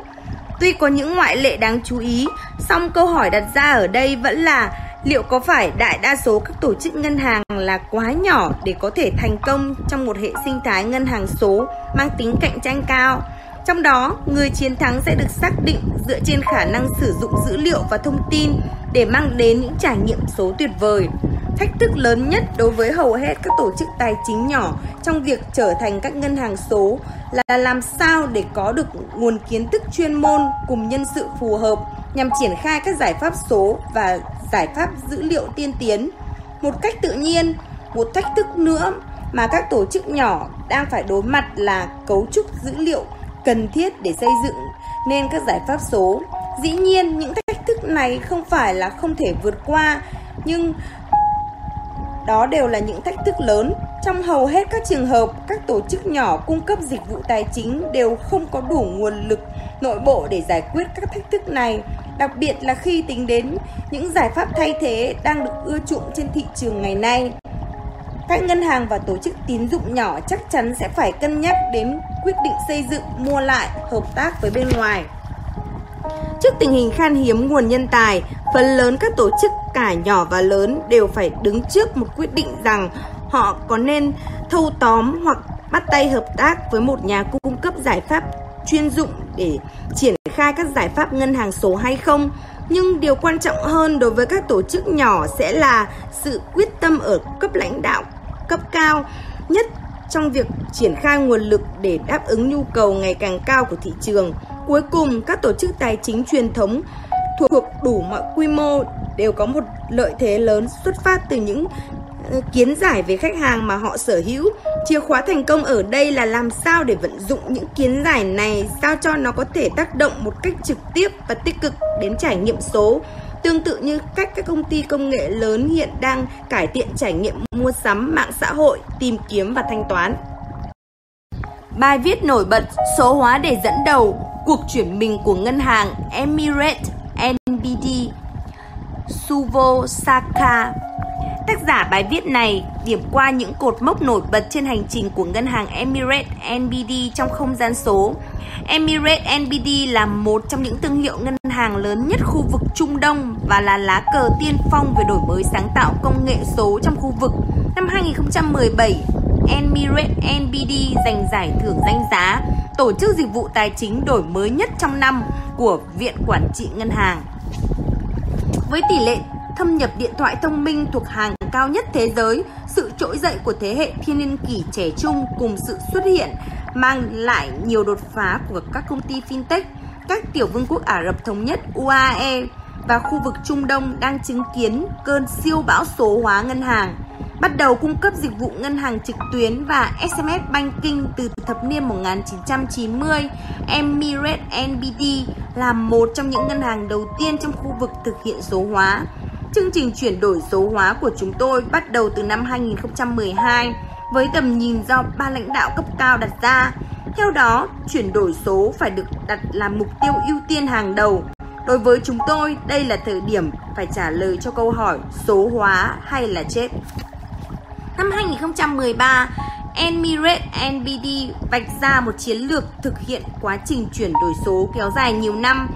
Tuy có những ngoại lệ đáng chú ý, song câu hỏi đặt ra ở đây vẫn là liệu có phải đại đa số các tổ chức ngân hàng là quá nhỏ để có thể thành công trong một hệ sinh thái ngân hàng số mang tính cạnh tranh cao? Trong đó, người chiến thắng sẽ được xác định dựa trên khả năng sử dụng dữ liệu và thông tin để mang đến những trải nghiệm số tuyệt vời. Thách thức lớn nhất đối với hầu hết các tổ chức tài chính nhỏ trong việc trở thành các ngân hàng số là làm sao để có được nguồn kiến thức chuyên môn cùng nhân sự phù hợp nhằm triển khai các giải pháp số và giải pháp dữ liệu tiên tiến một cách tự nhiên. Một thách thức nữa mà các tổ chức nhỏ đang phải đối mặt là cấu trúc dữ liệu cần thiết để xây dựng nên các giải pháp số. Dĩ nhiên những thách thức này không phải là không thể vượt qua nhưng đó đều là những thách thức lớn. Trong hầu hết các trường hợp, các tổ chức nhỏ cung cấp dịch vụ tài chính đều không có đủ nguồn lực nội bộ để giải quyết các thách thức này, đặc biệt là khi tính đến những giải pháp thay thế đang được ưa chuộng trên thị trường ngày nay. Các ngân hàng và tổ chức tín dụng nhỏ chắc chắn sẽ phải cân nhắc đến quyết định xây dựng, mua lại, hợp tác với bên ngoài. Trước tình hình khan hiếm nguồn nhân tài, phần lớn các tổ chức cả nhỏ và lớn đều phải đứng trước một quyết định rằng họ có nên thâu tóm hoặc bắt tay hợp tác với một nhà cung cấp giải pháp chuyên dụng để triển khai các giải pháp ngân hàng số hay không. Nhưng điều quan trọng hơn đối với các tổ chức nhỏ sẽ là sự quyết tâm ở cấp lãnh đạo cấp cao nhất trong việc triển khai nguồn lực để đáp ứng nhu cầu ngày càng cao của thị trường. Cuối cùng, các tổ chức tài chính truyền thống thuộc đủ mọi quy mô đều có một lợi thế lớn xuất phát từ những ờ, kiến giải về khách hàng mà họ sở hữu. Chìa khóa thành công ở đây là làm sao để vận dụng những kiến giải này sao cho nó có thể tác động một cách trực tiếp và tích cực đến trải nghiệm số tương tự như cách các công ty công nghệ lớn hiện đang cải thiện trải nghiệm mua sắm mạng xã hội, tìm kiếm và thanh toán. Bài viết nổi bật số hóa để dẫn đầu cuộc chuyển mình của ngân hàng Emirates NBD Suvo Saka Tác giả bài viết này điểm qua những cột mốc nổi bật trên hành trình của ngân hàng Emirates NBD trong không gian số. Emirates NBD là một trong những thương hiệu ngân hàng lớn nhất khu vực Trung Đông và là lá cờ tiên phong về đổi mới sáng tạo công nghệ số trong khu vực. Năm 2017, Emirates NBD giành giải thưởng danh giá tổ chức dịch vụ tài chính đổi mới nhất trong năm của Viện Quản trị Ngân hàng. Với tỷ lệ thâm nhập điện thoại thông minh thuộc hàng cao nhất thế giới, sự trỗi dậy của thế hệ thiên niên kỷ trẻ trung cùng sự xuất hiện mang lại nhiều đột phá của các công ty fintech, các tiểu vương quốc Ả Rập Thống Nhất UAE và khu vực Trung Đông đang chứng kiến cơn siêu bão số hóa ngân hàng bắt đầu cung cấp dịch vụ ngân hàng trực tuyến và SMS banking từ thập niên 1990, Emirates NBD là một trong những ngân hàng đầu tiên trong khu vực thực hiện số hóa. Chương trình chuyển đổi số hóa của chúng tôi bắt đầu từ năm 2012 với tầm nhìn do ba lãnh đạo cấp cao đặt ra. Theo đó, chuyển đổi số phải được đặt làm mục tiêu ưu tiên hàng đầu. Đối với chúng tôi, đây là thời điểm phải trả lời cho câu hỏi số hóa hay là chết. Năm 2013, Emirates NBD vạch ra một chiến lược thực hiện quá trình chuyển đổi số kéo dài nhiều năm.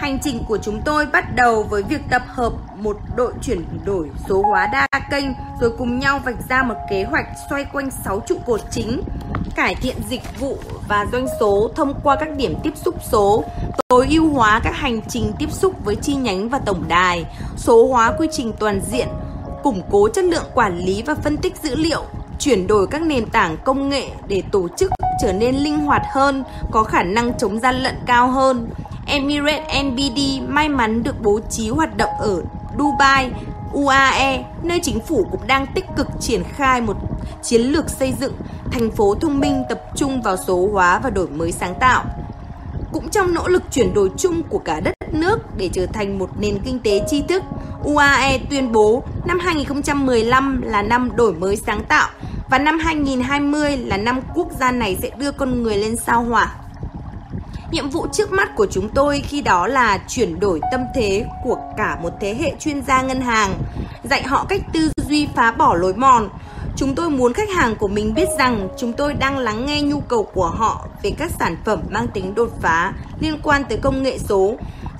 Hành trình của chúng tôi bắt đầu với việc tập hợp một đội chuyển đổi số hóa đa kênh rồi cùng nhau vạch ra một kế hoạch xoay quanh 6 trụ cột chính cải thiện dịch vụ và doanh số thông qua các điểm tiếp xúc số, tối ưu hóa các hành trình tiếp xúc với chi nhánh và tổng đài, số hóa quy trình toàn diện, củng cố chất lượng quản lý và phân tích dữ liệu, chuyển đổi các nền tảng công nghệ để tổ chức trở nên linh hoạt hơn, có khả năng chống gian lận cao hơn. Emirates NBD may mắn được bố trí hoạt động ở Dubai, UAE, nơi chính phủ cũng đang tích cực triển khai một chiến lược xây dựng thành phố thông minh tập trung vào số hóa và đổi mới sáng tạo. Cũng trong nỗ lực chuyển đổi chung của cả đất nước để trở thành một nền kinh tế tri thức, UAE tuyên bố năm 2015 là năm đổi mới sáng tạo và năm 2020 là năm quốc gia này sẽ đưa con người lên sao hỏa. Nhiệm vụ trước mắt của chúng tôi khi đó là chuyển đổi tâm thế của cả một thế hệ chuyên gia ngân hàng, dạy họ cách tư duy phá bỏ lối mòn. Chúng tôi muốn khách hàng của mình biết rằng chúng tôi đang lắng nghe nhu cầu của họ về các sản phẩm mang tính đột phá liên quan tới công nghệ số,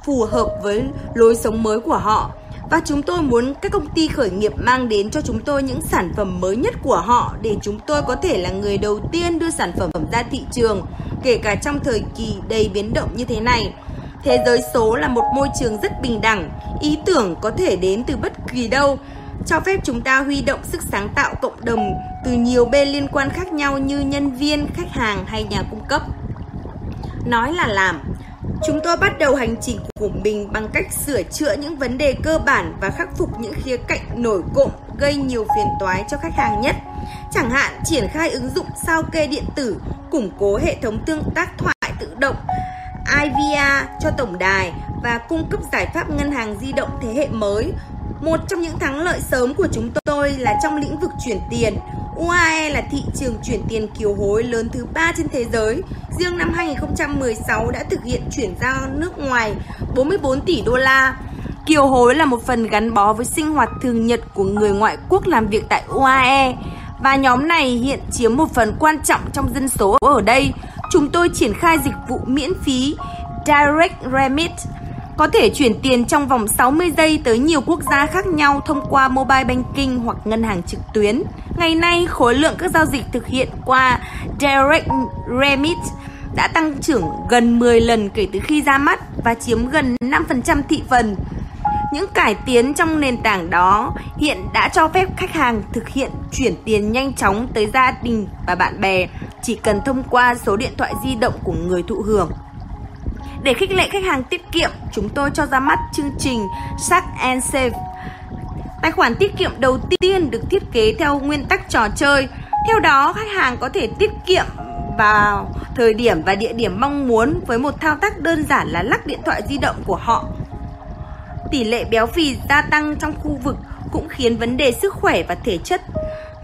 phù hợp với lối sống mới của họ và chúng tôi muốn các công ty khởi nghiệp mang đến cho chúng tôi những sản phẩm mới nhất của họ để chúng tôi có thể là người đầu tiên đưa sản phẩm ra thị trường, kể cả trong thời kỳ đầy biến động như thế này. Thế giới số là một môi trường rất bình đẳng, ý tưởng có thể đến từ bất kỳ đâu, cho phép chúng ta huy động sức sáng tạo cộng đồng từ nhiều bên liên quan khác nhau như nhân viên, khách hàng hay nhà cung cấp. Nói là làm, Chúng tôi bắt đầu hành trình của mình bằng cách sửa chữa những vấn đề cơ bản và khắc phục những khía cạnh nổi cộm gây nhiều phiền toái cho khách hàng nhất. Chẳng hạn triển khai ứng dụng sao kê điện tử, củng cố hệ thống tương tác thoại tự động IVR cho tổng đài và cung cấp giải pháp ngân hàng di động thế hệ mới. Một trong những thắng lợi sớm của chúng tôi là trong lĩnh vực chuyển tiền, UAE là thị trường chuyển tiền kiều hối lớn thứ ba trên thế giới. Riêng năm 2016 đã thực hiện chuyển ra nước ngoài 44 tỷ đô la. Kiều hối là một phần gắn bó với sinh hoạt thường nhật của người ngoại quốc làm việc tại UAE và nhóm này hiện chiếm một phần quan trọng trong dân số ở đây. Chúng tôi triển khai dịch vụ miễn phí Direct Remit có thể chuyển tiền trong vòng 60 giây tới nhiều quốc gia khác nhau thông qua mobile banking hoặc ngân hàng trực tuyến. Ngày nay, khối lượng các giao dịch thực hiện qua Direct Remit đã tăng trưởng gần 10 lần kể từ khi ra mắt và chiếm gần 5% thị phần. Những cải tiến trong nền tảng đó hiện đã cho phép khách hàng thực hiện chuyển tiền nhanh chóng tới gia đình và bạn bè chỉ cần thông qua số điện thoại di động của người thụ hưởng. Để khích lệ khách hàng tiết kiệm, chúng tôi cho ra mắt chương trình Sack and Save. Tài khoản tiết kiệm đầu tiên được thiết kế theo nguyên tắc trò chơi. Theo đó, khách hàng có thể tiết kiệm vào thời điểm và địa điểm mong muốn với một thao tác đơn giản là lắc điện thoại di động của họ Tỷ lệ béo phì gia tăng trong khu vực cũng khiến vấn đề sức khỏe và thể chất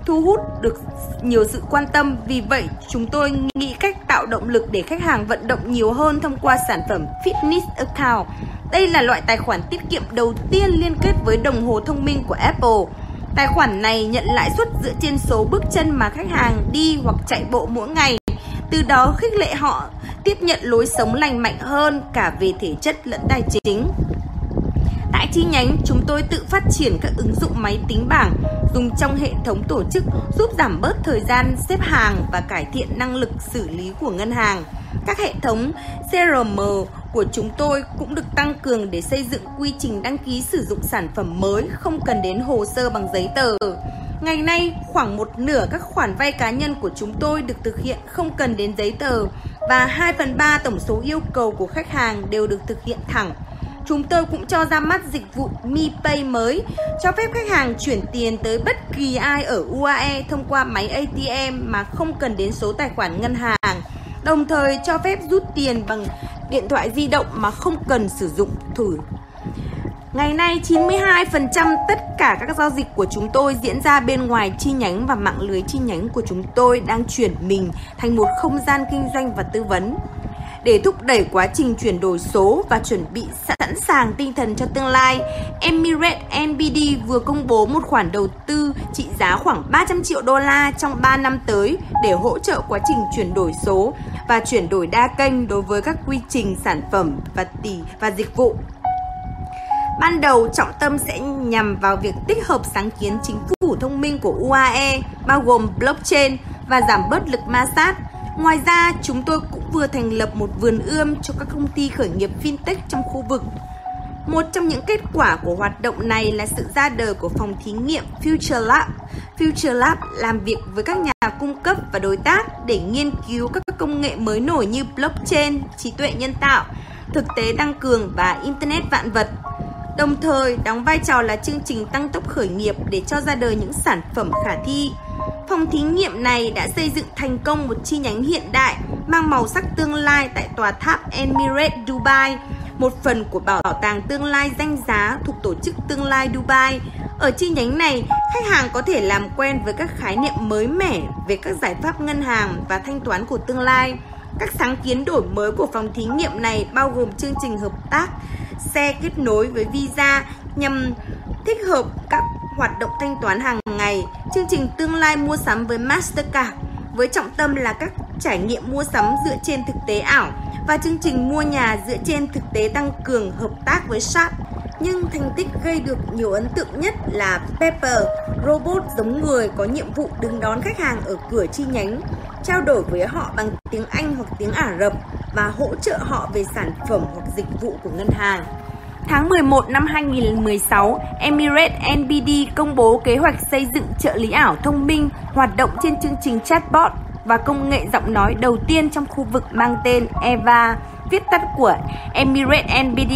thu hút được nhiều sự quan tâm. Vì vậy, chúng tôi nghĩ cách tạo động lực để khách hàng vận động nhiều hơn thông qua sản phẩm Fitness Account. Đây là loại tài khoản tiết kiệm đầu tiên liên kết với đồng hồ thông minh của Apple. Tài khoản này nhận lãi suất dựa trên số bước chân mà khách hàng đi hoặc chạy bộ mỗi ngày. Từ đó khích lệ họ tiếp nhận lối sống lành mạnh hơn cả về thể chất lẫn tài chính. Tại chi nhánh, chúng tôi tự phát triển các ứng dụng máy tính bảng dùng trong hệ thống tổ chức giúp giảm bớt thời gian xếp hàng và cải thiện năng lực xử lý của ngân hàng. Các hệ thống CRM của chúng tôi cũng được tăng cường để xây dựng quy trình đăng ký sử dụng sản phẩm mới không cần đến hồ sơ bằng giấy tờ. Ngày nay, khoảng một nửa các khoản vay cá nhân của chúng tôi được thực hiện không cần đến giấy tờ và 2 phần 3 tổng số yêu cầu của khách hàng đều được thực hiện thẳng Chúng tôi cũng cho ra mắt dịch vụ Mipay mới, cho phép khách hàng chuyển tiền tới bất kỳ ai ở UAE thông qua máy ATM mà không cần đến số tài khoản ngân hàng. Đồng thời cho phép rút tiền bằng điện thoại di động mà không cần sử dụng thử Ngày nay, 92% tất cả các giao dịch của chúng tôi diễn ra bên ngoài chi nhánh và mạng lưới chi nhánh của chúng tôi đang chuyển mình thành một không gian kinh doanh và tư vấn để thúc đẩy quá trình chuyển đổi số và chuẩn bị sẵn sàng tinh thần cho tương lai. Emirates NBD vừa công bố một khoản đầu tư trị giá khoảng 300 triệu đô la trong 3 năm tới để hỗ trợ quá trình chuyển đổi số và chuyển đổi đa kênh đối với các quy trình sản phẩm và tỷ và dịch vụ. Ban đầu, trọng tâm sẽ nhằm vào việc tích hợp sáng kiến chính phủ thông minh của UAE bao gồm blockchain và giảm bớt lực ma sát Ngoài ra, chúng tôi cũng vừa thành lập một vườn ươm cho các công ty khởi nghiệp fintech trong khu vực. Một trong những kết quả của hoạt động này là sự ra đời của phòng thí nghiệm Future Lab. Future Lab làm việc với các nhà cung cấp và đối tác để nghiên cứu các công nghệ mới nổi như blockchain, trí tuệ nhân tạo, thực tế tăng cường và Internet vạn vật. Đồng thời đóng vai trò là chương trình tăng tốc khởi nghiệp để cho ra đời những sản phẩm khả thi Phòng thí nghiệm này đã xây dựng thành công một chi nhánh hiện đại mang màu sắc tương lai tại tòa tháp Emirates Dubai, một phần của bảo tàng tương lai danh giá thuộc tổ chức Tương lai Dubai. Ở chi nhánh này, khách hàng có thể làm quen với các khái niệm mới mẻ về các giải pháp ngân hàng và thanh toán của tương lai. Các sáng kiến đổi mới của phòng thí nghiệm này bao gồm chương trình hợp tác xe kết nối với Visa nhằm thích hợp các hoạt động thanh toán hàng ngày, chương trình tương lai mua sắm với Mastercard với trọng tâm là các trải nghiệm mua sắm dựa trên thực tế ảo và chương trình mua nhà dựa trên thực tế tăng cường hợp tác với Sharp. Nhưng thành tích gây được nhiều ấn tượng nhất là Pepper, robot giống người có nhiệm vụ đứng đón khách hàng ở cửa chi nhánh, trao đổi với họ bằng tiếng Anh hoặc tiếng Ả Rập và hỗ trợ họ về sản phẩm hoặc dịch vụ của ngân hàng. Tháng 11 năm 2016, Emirates NBD công bố kế hoạch xây dựng trợ lý ảo thông minh hoạt động trên chương trình chatbot và công nghệ giọng nói đầu tiên trong khu vực mang tên EVA, viết tắt của Emirates NBD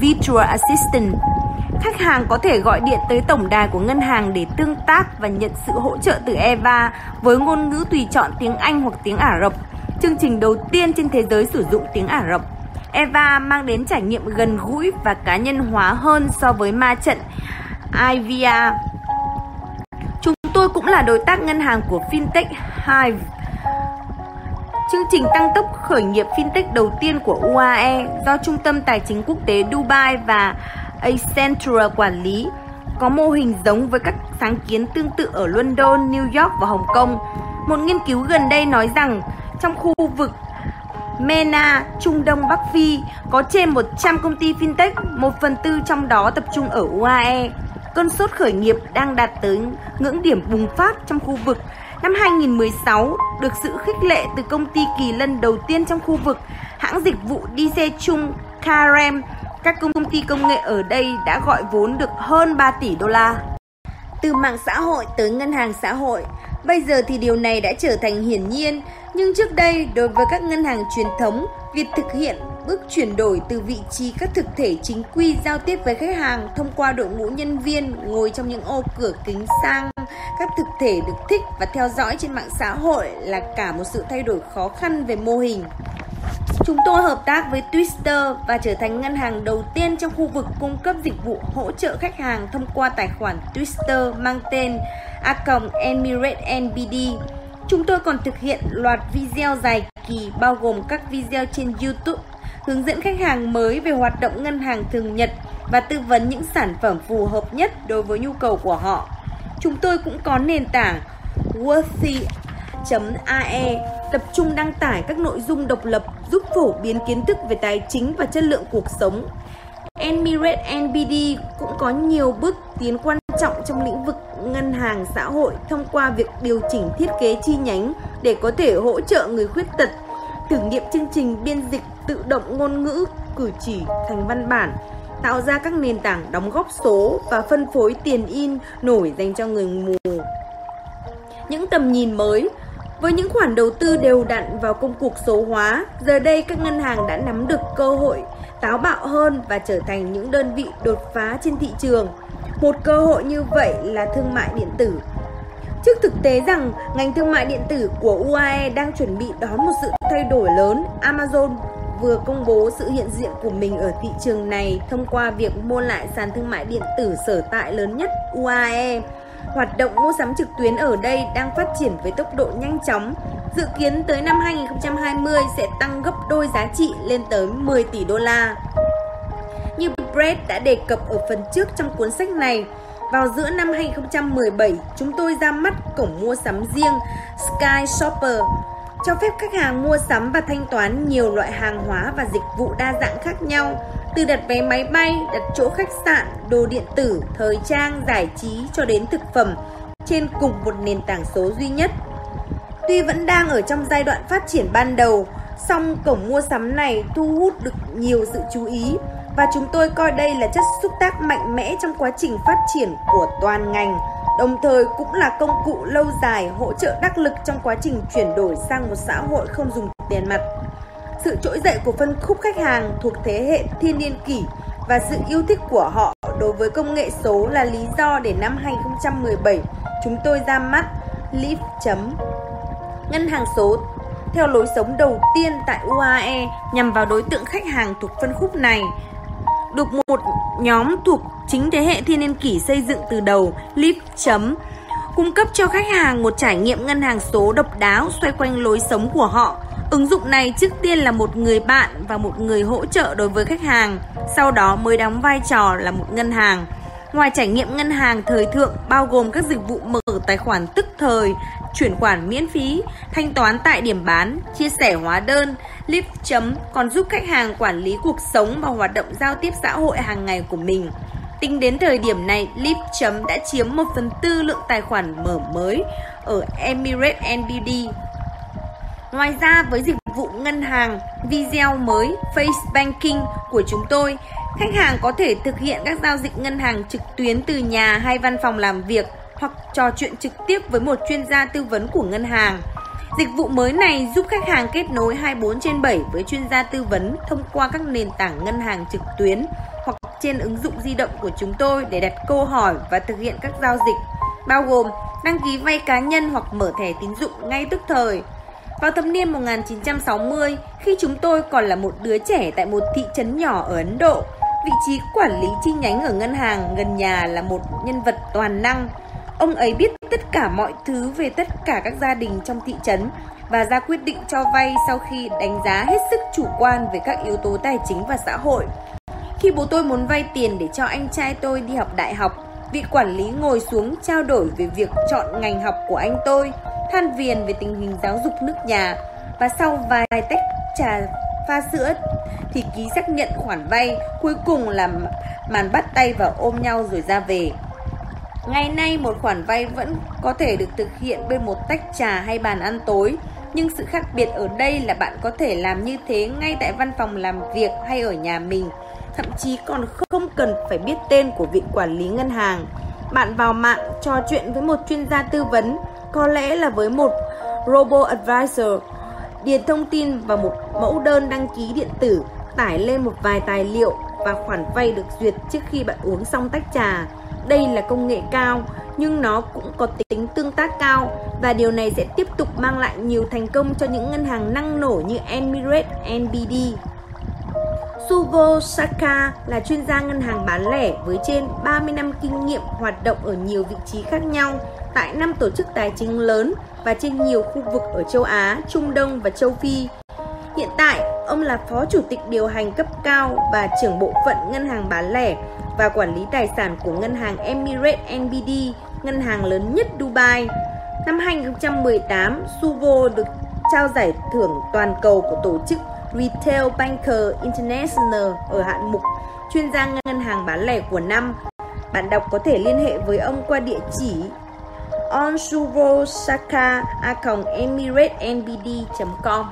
Virtual Assistant. Khách hàng có thể gọi điện tới tổng đài của ngân hàng để tương tác và nhận sự hỗ trợ từ EVA với ngôn ngữ tùy chọn tiếng Anh hoặc tiếng Ả Rập. Chương trình đầu tiên trên thế giới sử dụng tiếng Ả Rập. Eva mang đến trải nghiệm gần gũi và cá nhân hóa hơn so với ma trận IVA. Chúng tôi cũng là đối tác ngân hàng của FinTech Hive. Chương trình tăng tốc khởi nghiệp FinTech đầu tiên của UAE do Trung tâm Tài chính Quốc tế Dubai và Accenture quản lý có mô hình giống với các sáng kiến tương tự ở London, New York và Hồng Kông. Một nghiên cứu gần đây nói rằng trong khu vực MENA, Trung Đông Bắc Phi có trên 100 công ty fintech, một phần tư trong đó tập trung ở UAE. Cơn sốt khởi nghiệp đang đạt tới ngưỡng điểm bùng phát trong khu vực. Năm 2016, được sự khích lệ từ công ty kỳ lân đầu tiên trong khu vực, hãng dịch vụ đi xe chung Karem, các công ty công nghệ ở đây đã gọi vốn được hơn 3 tỷ đô la. Từ mạng xã hội tới ngân hàng xã hội, bây giờ thì điều này đã trở thành hiển nhiên nhưng trước đây, đối với các ngân hàng truyền thống, việc thực hiện bước chuyển đổi từ vị trí các thực thể chính quy giao tiếp với khách hàng thông qua đội ngũ nhân viên ngồi trong những ô cửa kính sang các thực thể được thích và theo dõi trên mạng xã hội là cả một sự thay đổi khó khăn về mô hình. Chúng tôi hợp tác với Twister và trở thành ngân hàng đầu tiên trong khu vực cung cấp dịch vụ hỗ trợ khách hàng thông qua tài khoản Twister mang tên A Emirates NBD. Chúng tôi còn thực hiện loạt video dài kỳ, bao gồm các video trên YouTube, hướng dẫn khách hàng mới về hoạt động ngân hàng thường nhật và tư vấn những sản phẩm phù hợp nhất đối với nhu cầu của họ. Chúng tôi cũng có nền tảng ae tập trung đăng tải các nội dung độc lập, giúp phổ biến kiến thức về tài chính và chất lượng cuộc sống. Emirates NBD cũng có nhiều bước tiến quan trọng trong lĩnh vực ngân hàng xã hội thông qua việc điều chỉnh thiết kế chi nhánh để có thể hỗ trợ người khuyết tật thử nghiệm chương trình biên dịch tự động ngôn ngữ cử chỉ thành văn bản, tạo ra các nền tảng đóng góp số và phân phối tiền in nổi dành cho người mù. Những tầm nhìn mới với những khoản đầu tư đều đặn vào công cuộc số hóa, giờ đây các ngân hàng đã nắm được cơ hội táo bạo hơn và trở thành những đơn vị đột phá trên thị trường. Một cơ hội như vậy là thương mại điện tử. Trước thực tế rằng ngành thương mại điện tử của UAE đang chuẩn bị đón một sự thay đổi lớn, Amazon vừa công bố sự hiện diện của mình ở thị trường này thông qua việc mua lại sàn thương mại điện tử sở tại lớn nhất UAE. Hoạt động mua sắm trực tuyến ở đây đang phát triển với tốc độ nhanh chóng. Dự kiến tới năm 2020 sẽ tăng gấp đôi giá trị lên tới 10 tỷ đô la. Như Brett đã đề cập ở phần trước trong cuốn sách này, vào giữa năm 2017, chúng tôi ra mắt cổng mua sắm riêng Sky Shopper cho phép khách hàng mua sắm và thanh toán nhiều loại hàng hóa và dịch vụ đa dạng khác nhau, từ đặt vé máy bay, đặt chỗ khách sạn, đồ điện tử, thời trang, giải trí cho đến thực phẩm trên cùng một nền tảng số duy nhất. Tuy vẫn đang ở trong giai đoạn phát triển ban đầu, song cổng mua sắm này thu hút được nhiều sự chú ý và chúng tôi coi đây là chất xúc tác mạnh mẽ trong quá trình phát triển của toàn ngành đồng thời cũng là công cụ lâu dài hỗ trợ đắc lực trong quá trình chuyển đổi sang một xã hội không dùng tiền mặt. Sự trỗi dậy của phân khúc khách hàng thuộc thế hệ thiên niên kỷ và sự yêu thích của họ đối với công nghệ số là lý do để năm 2017 chúng tôi ra mắt Leaf. Ngân hàng số theo lối sống đầu tiên tại UAE nhằm vào đối tượng khách hàng thuộc phân khúc này được một nhóm thuộc chính thế hệ thiên niên kỷ xây dựng từ đầu, Leaf chấm cung cấp cho khách hàng một trải nghiệm ngân hàng số độc đáo xoay quanh lối sống của họ. Ứng dụng này trước tiên là một người bạn và một người hỗ trợ đối với khách hàng, sau đó mới đóng vai trò là một ngân hàng. Ngoài trải nghiệm ngân hàng thời thượng bao gồm các dịch vụ mở tài khoản tức thời, chuyển khoản miễn phí, thanh toán tại điểm bán, chia sẻ hóa đơn, Live chấm còn giúp khách hàng quản lý cuộc sống và hoạt động giao tiếp xã hội hàng ngày của mình. Tính đến thời điểm này, Lip chấm đã chiếm 1 phần tư lượng tài khoản mở mới ở Emirates NBD. Ngoài ra với dịch vụ ngân hàng video mới Face Banking của chúng tôi, khách hàng có thể thực hiện các giao dịch ngân hàng trực tuyến từ nhà hay văn phòng làm việc hoặc trò chuyện trực tiếp với một chuyên gia tư vấn của ngân hàng. Dịch vụ mới này giúp khách hàng kết nối 24 trên 7 với chuyên gia tư vấn thông qua các nền tảng ngân hàng trực tuyến trên ứng dụng di động của chúng tôi để đặt câu hỏi và thực hiện các giao dịch, bao gồm đăng ký vay cá nhân hoặc mở thẻ tín dụng ngay tức thời. Vào thập niên 1960, khi chúng tôi còn là một đứa trẻ tại một thị trấn nhỏ ở Ấn Độ, vị trí quản lý chi nhánh ở ngân hàng gần nhà là một nhân vật toàn năng Ông ấy biết tất cả mọi thứ về tất cả các gia đình trong thị trấn và ra quyết định cho vay sau khi đánh giá hết sức chủ quan về các yếu tố tài chính và xã hội. Khi bố tôi muốn vay tiền để cho anh trai tôi đi học đại học, vị quản lý ngồi xuống trao đổi về việc chọn ngành học của anh tôi, than viền về tình hình giáo dục nước nhà. Và sau vài tách trà pha sữa thì ký xác nhận khoản vay, cuối cùng là màn bắt tay và ôm nhau rồi ra về. Ngày nay một khoản vay vẫn có thể được thực hiện bên một tách trà hay bàn ăn tối, nhưng sự khác biệt ở đây là bạn có thể làm như thế ngay tại văn phòng làm việc hay ở nhà mình, thậm chí còn không cần phải biết tên của vị quản lý ngân hàng. Bạn vào mạng trò chuyện với một chuyên gia tư vấn, có lẽ là với một robo advisor, điền thông tin vào một mẫu đơn đăng ký điện tử, tải lên một vài tài liệu và khoản vay được duyệt trước khi bạn uống xong tách trà đây là công nghệ cao, nhưng nó cũng có tính tương tác cao và điều này sẽ tiếp tục mang lại nhiều thành công cho những ngân hàng năng nổ như Emirates NBD. Suvo Saka là chuyên gia ngân hàng bán lẻ với trên 30 năm kinh nghiệm hoạt động ở nhiều vị trí khác nhau tại năm tổ chức tài chính lớn và trên nhiều khu vực ở châu Á, Trung Đông và châu Phi. Hiện tại, ông là phó chủ tịch điều hành cấp cao và trưởng bộ phận ngân hàng bán lẻ và quản lý tài sản của ngân hàng Emirates NBD, ngân hàng lớn nhất Dubai. Năm 2018, Suvo được trao giải thưởng toàn cầu của tổ chức Retail Banker International ở hạng mục chuyên gia ngân hàng bán lẻ của năm. Bạn đọc có thể liên hệ với ông qua địa chỉ onsuvosaka.emiratesnbd.com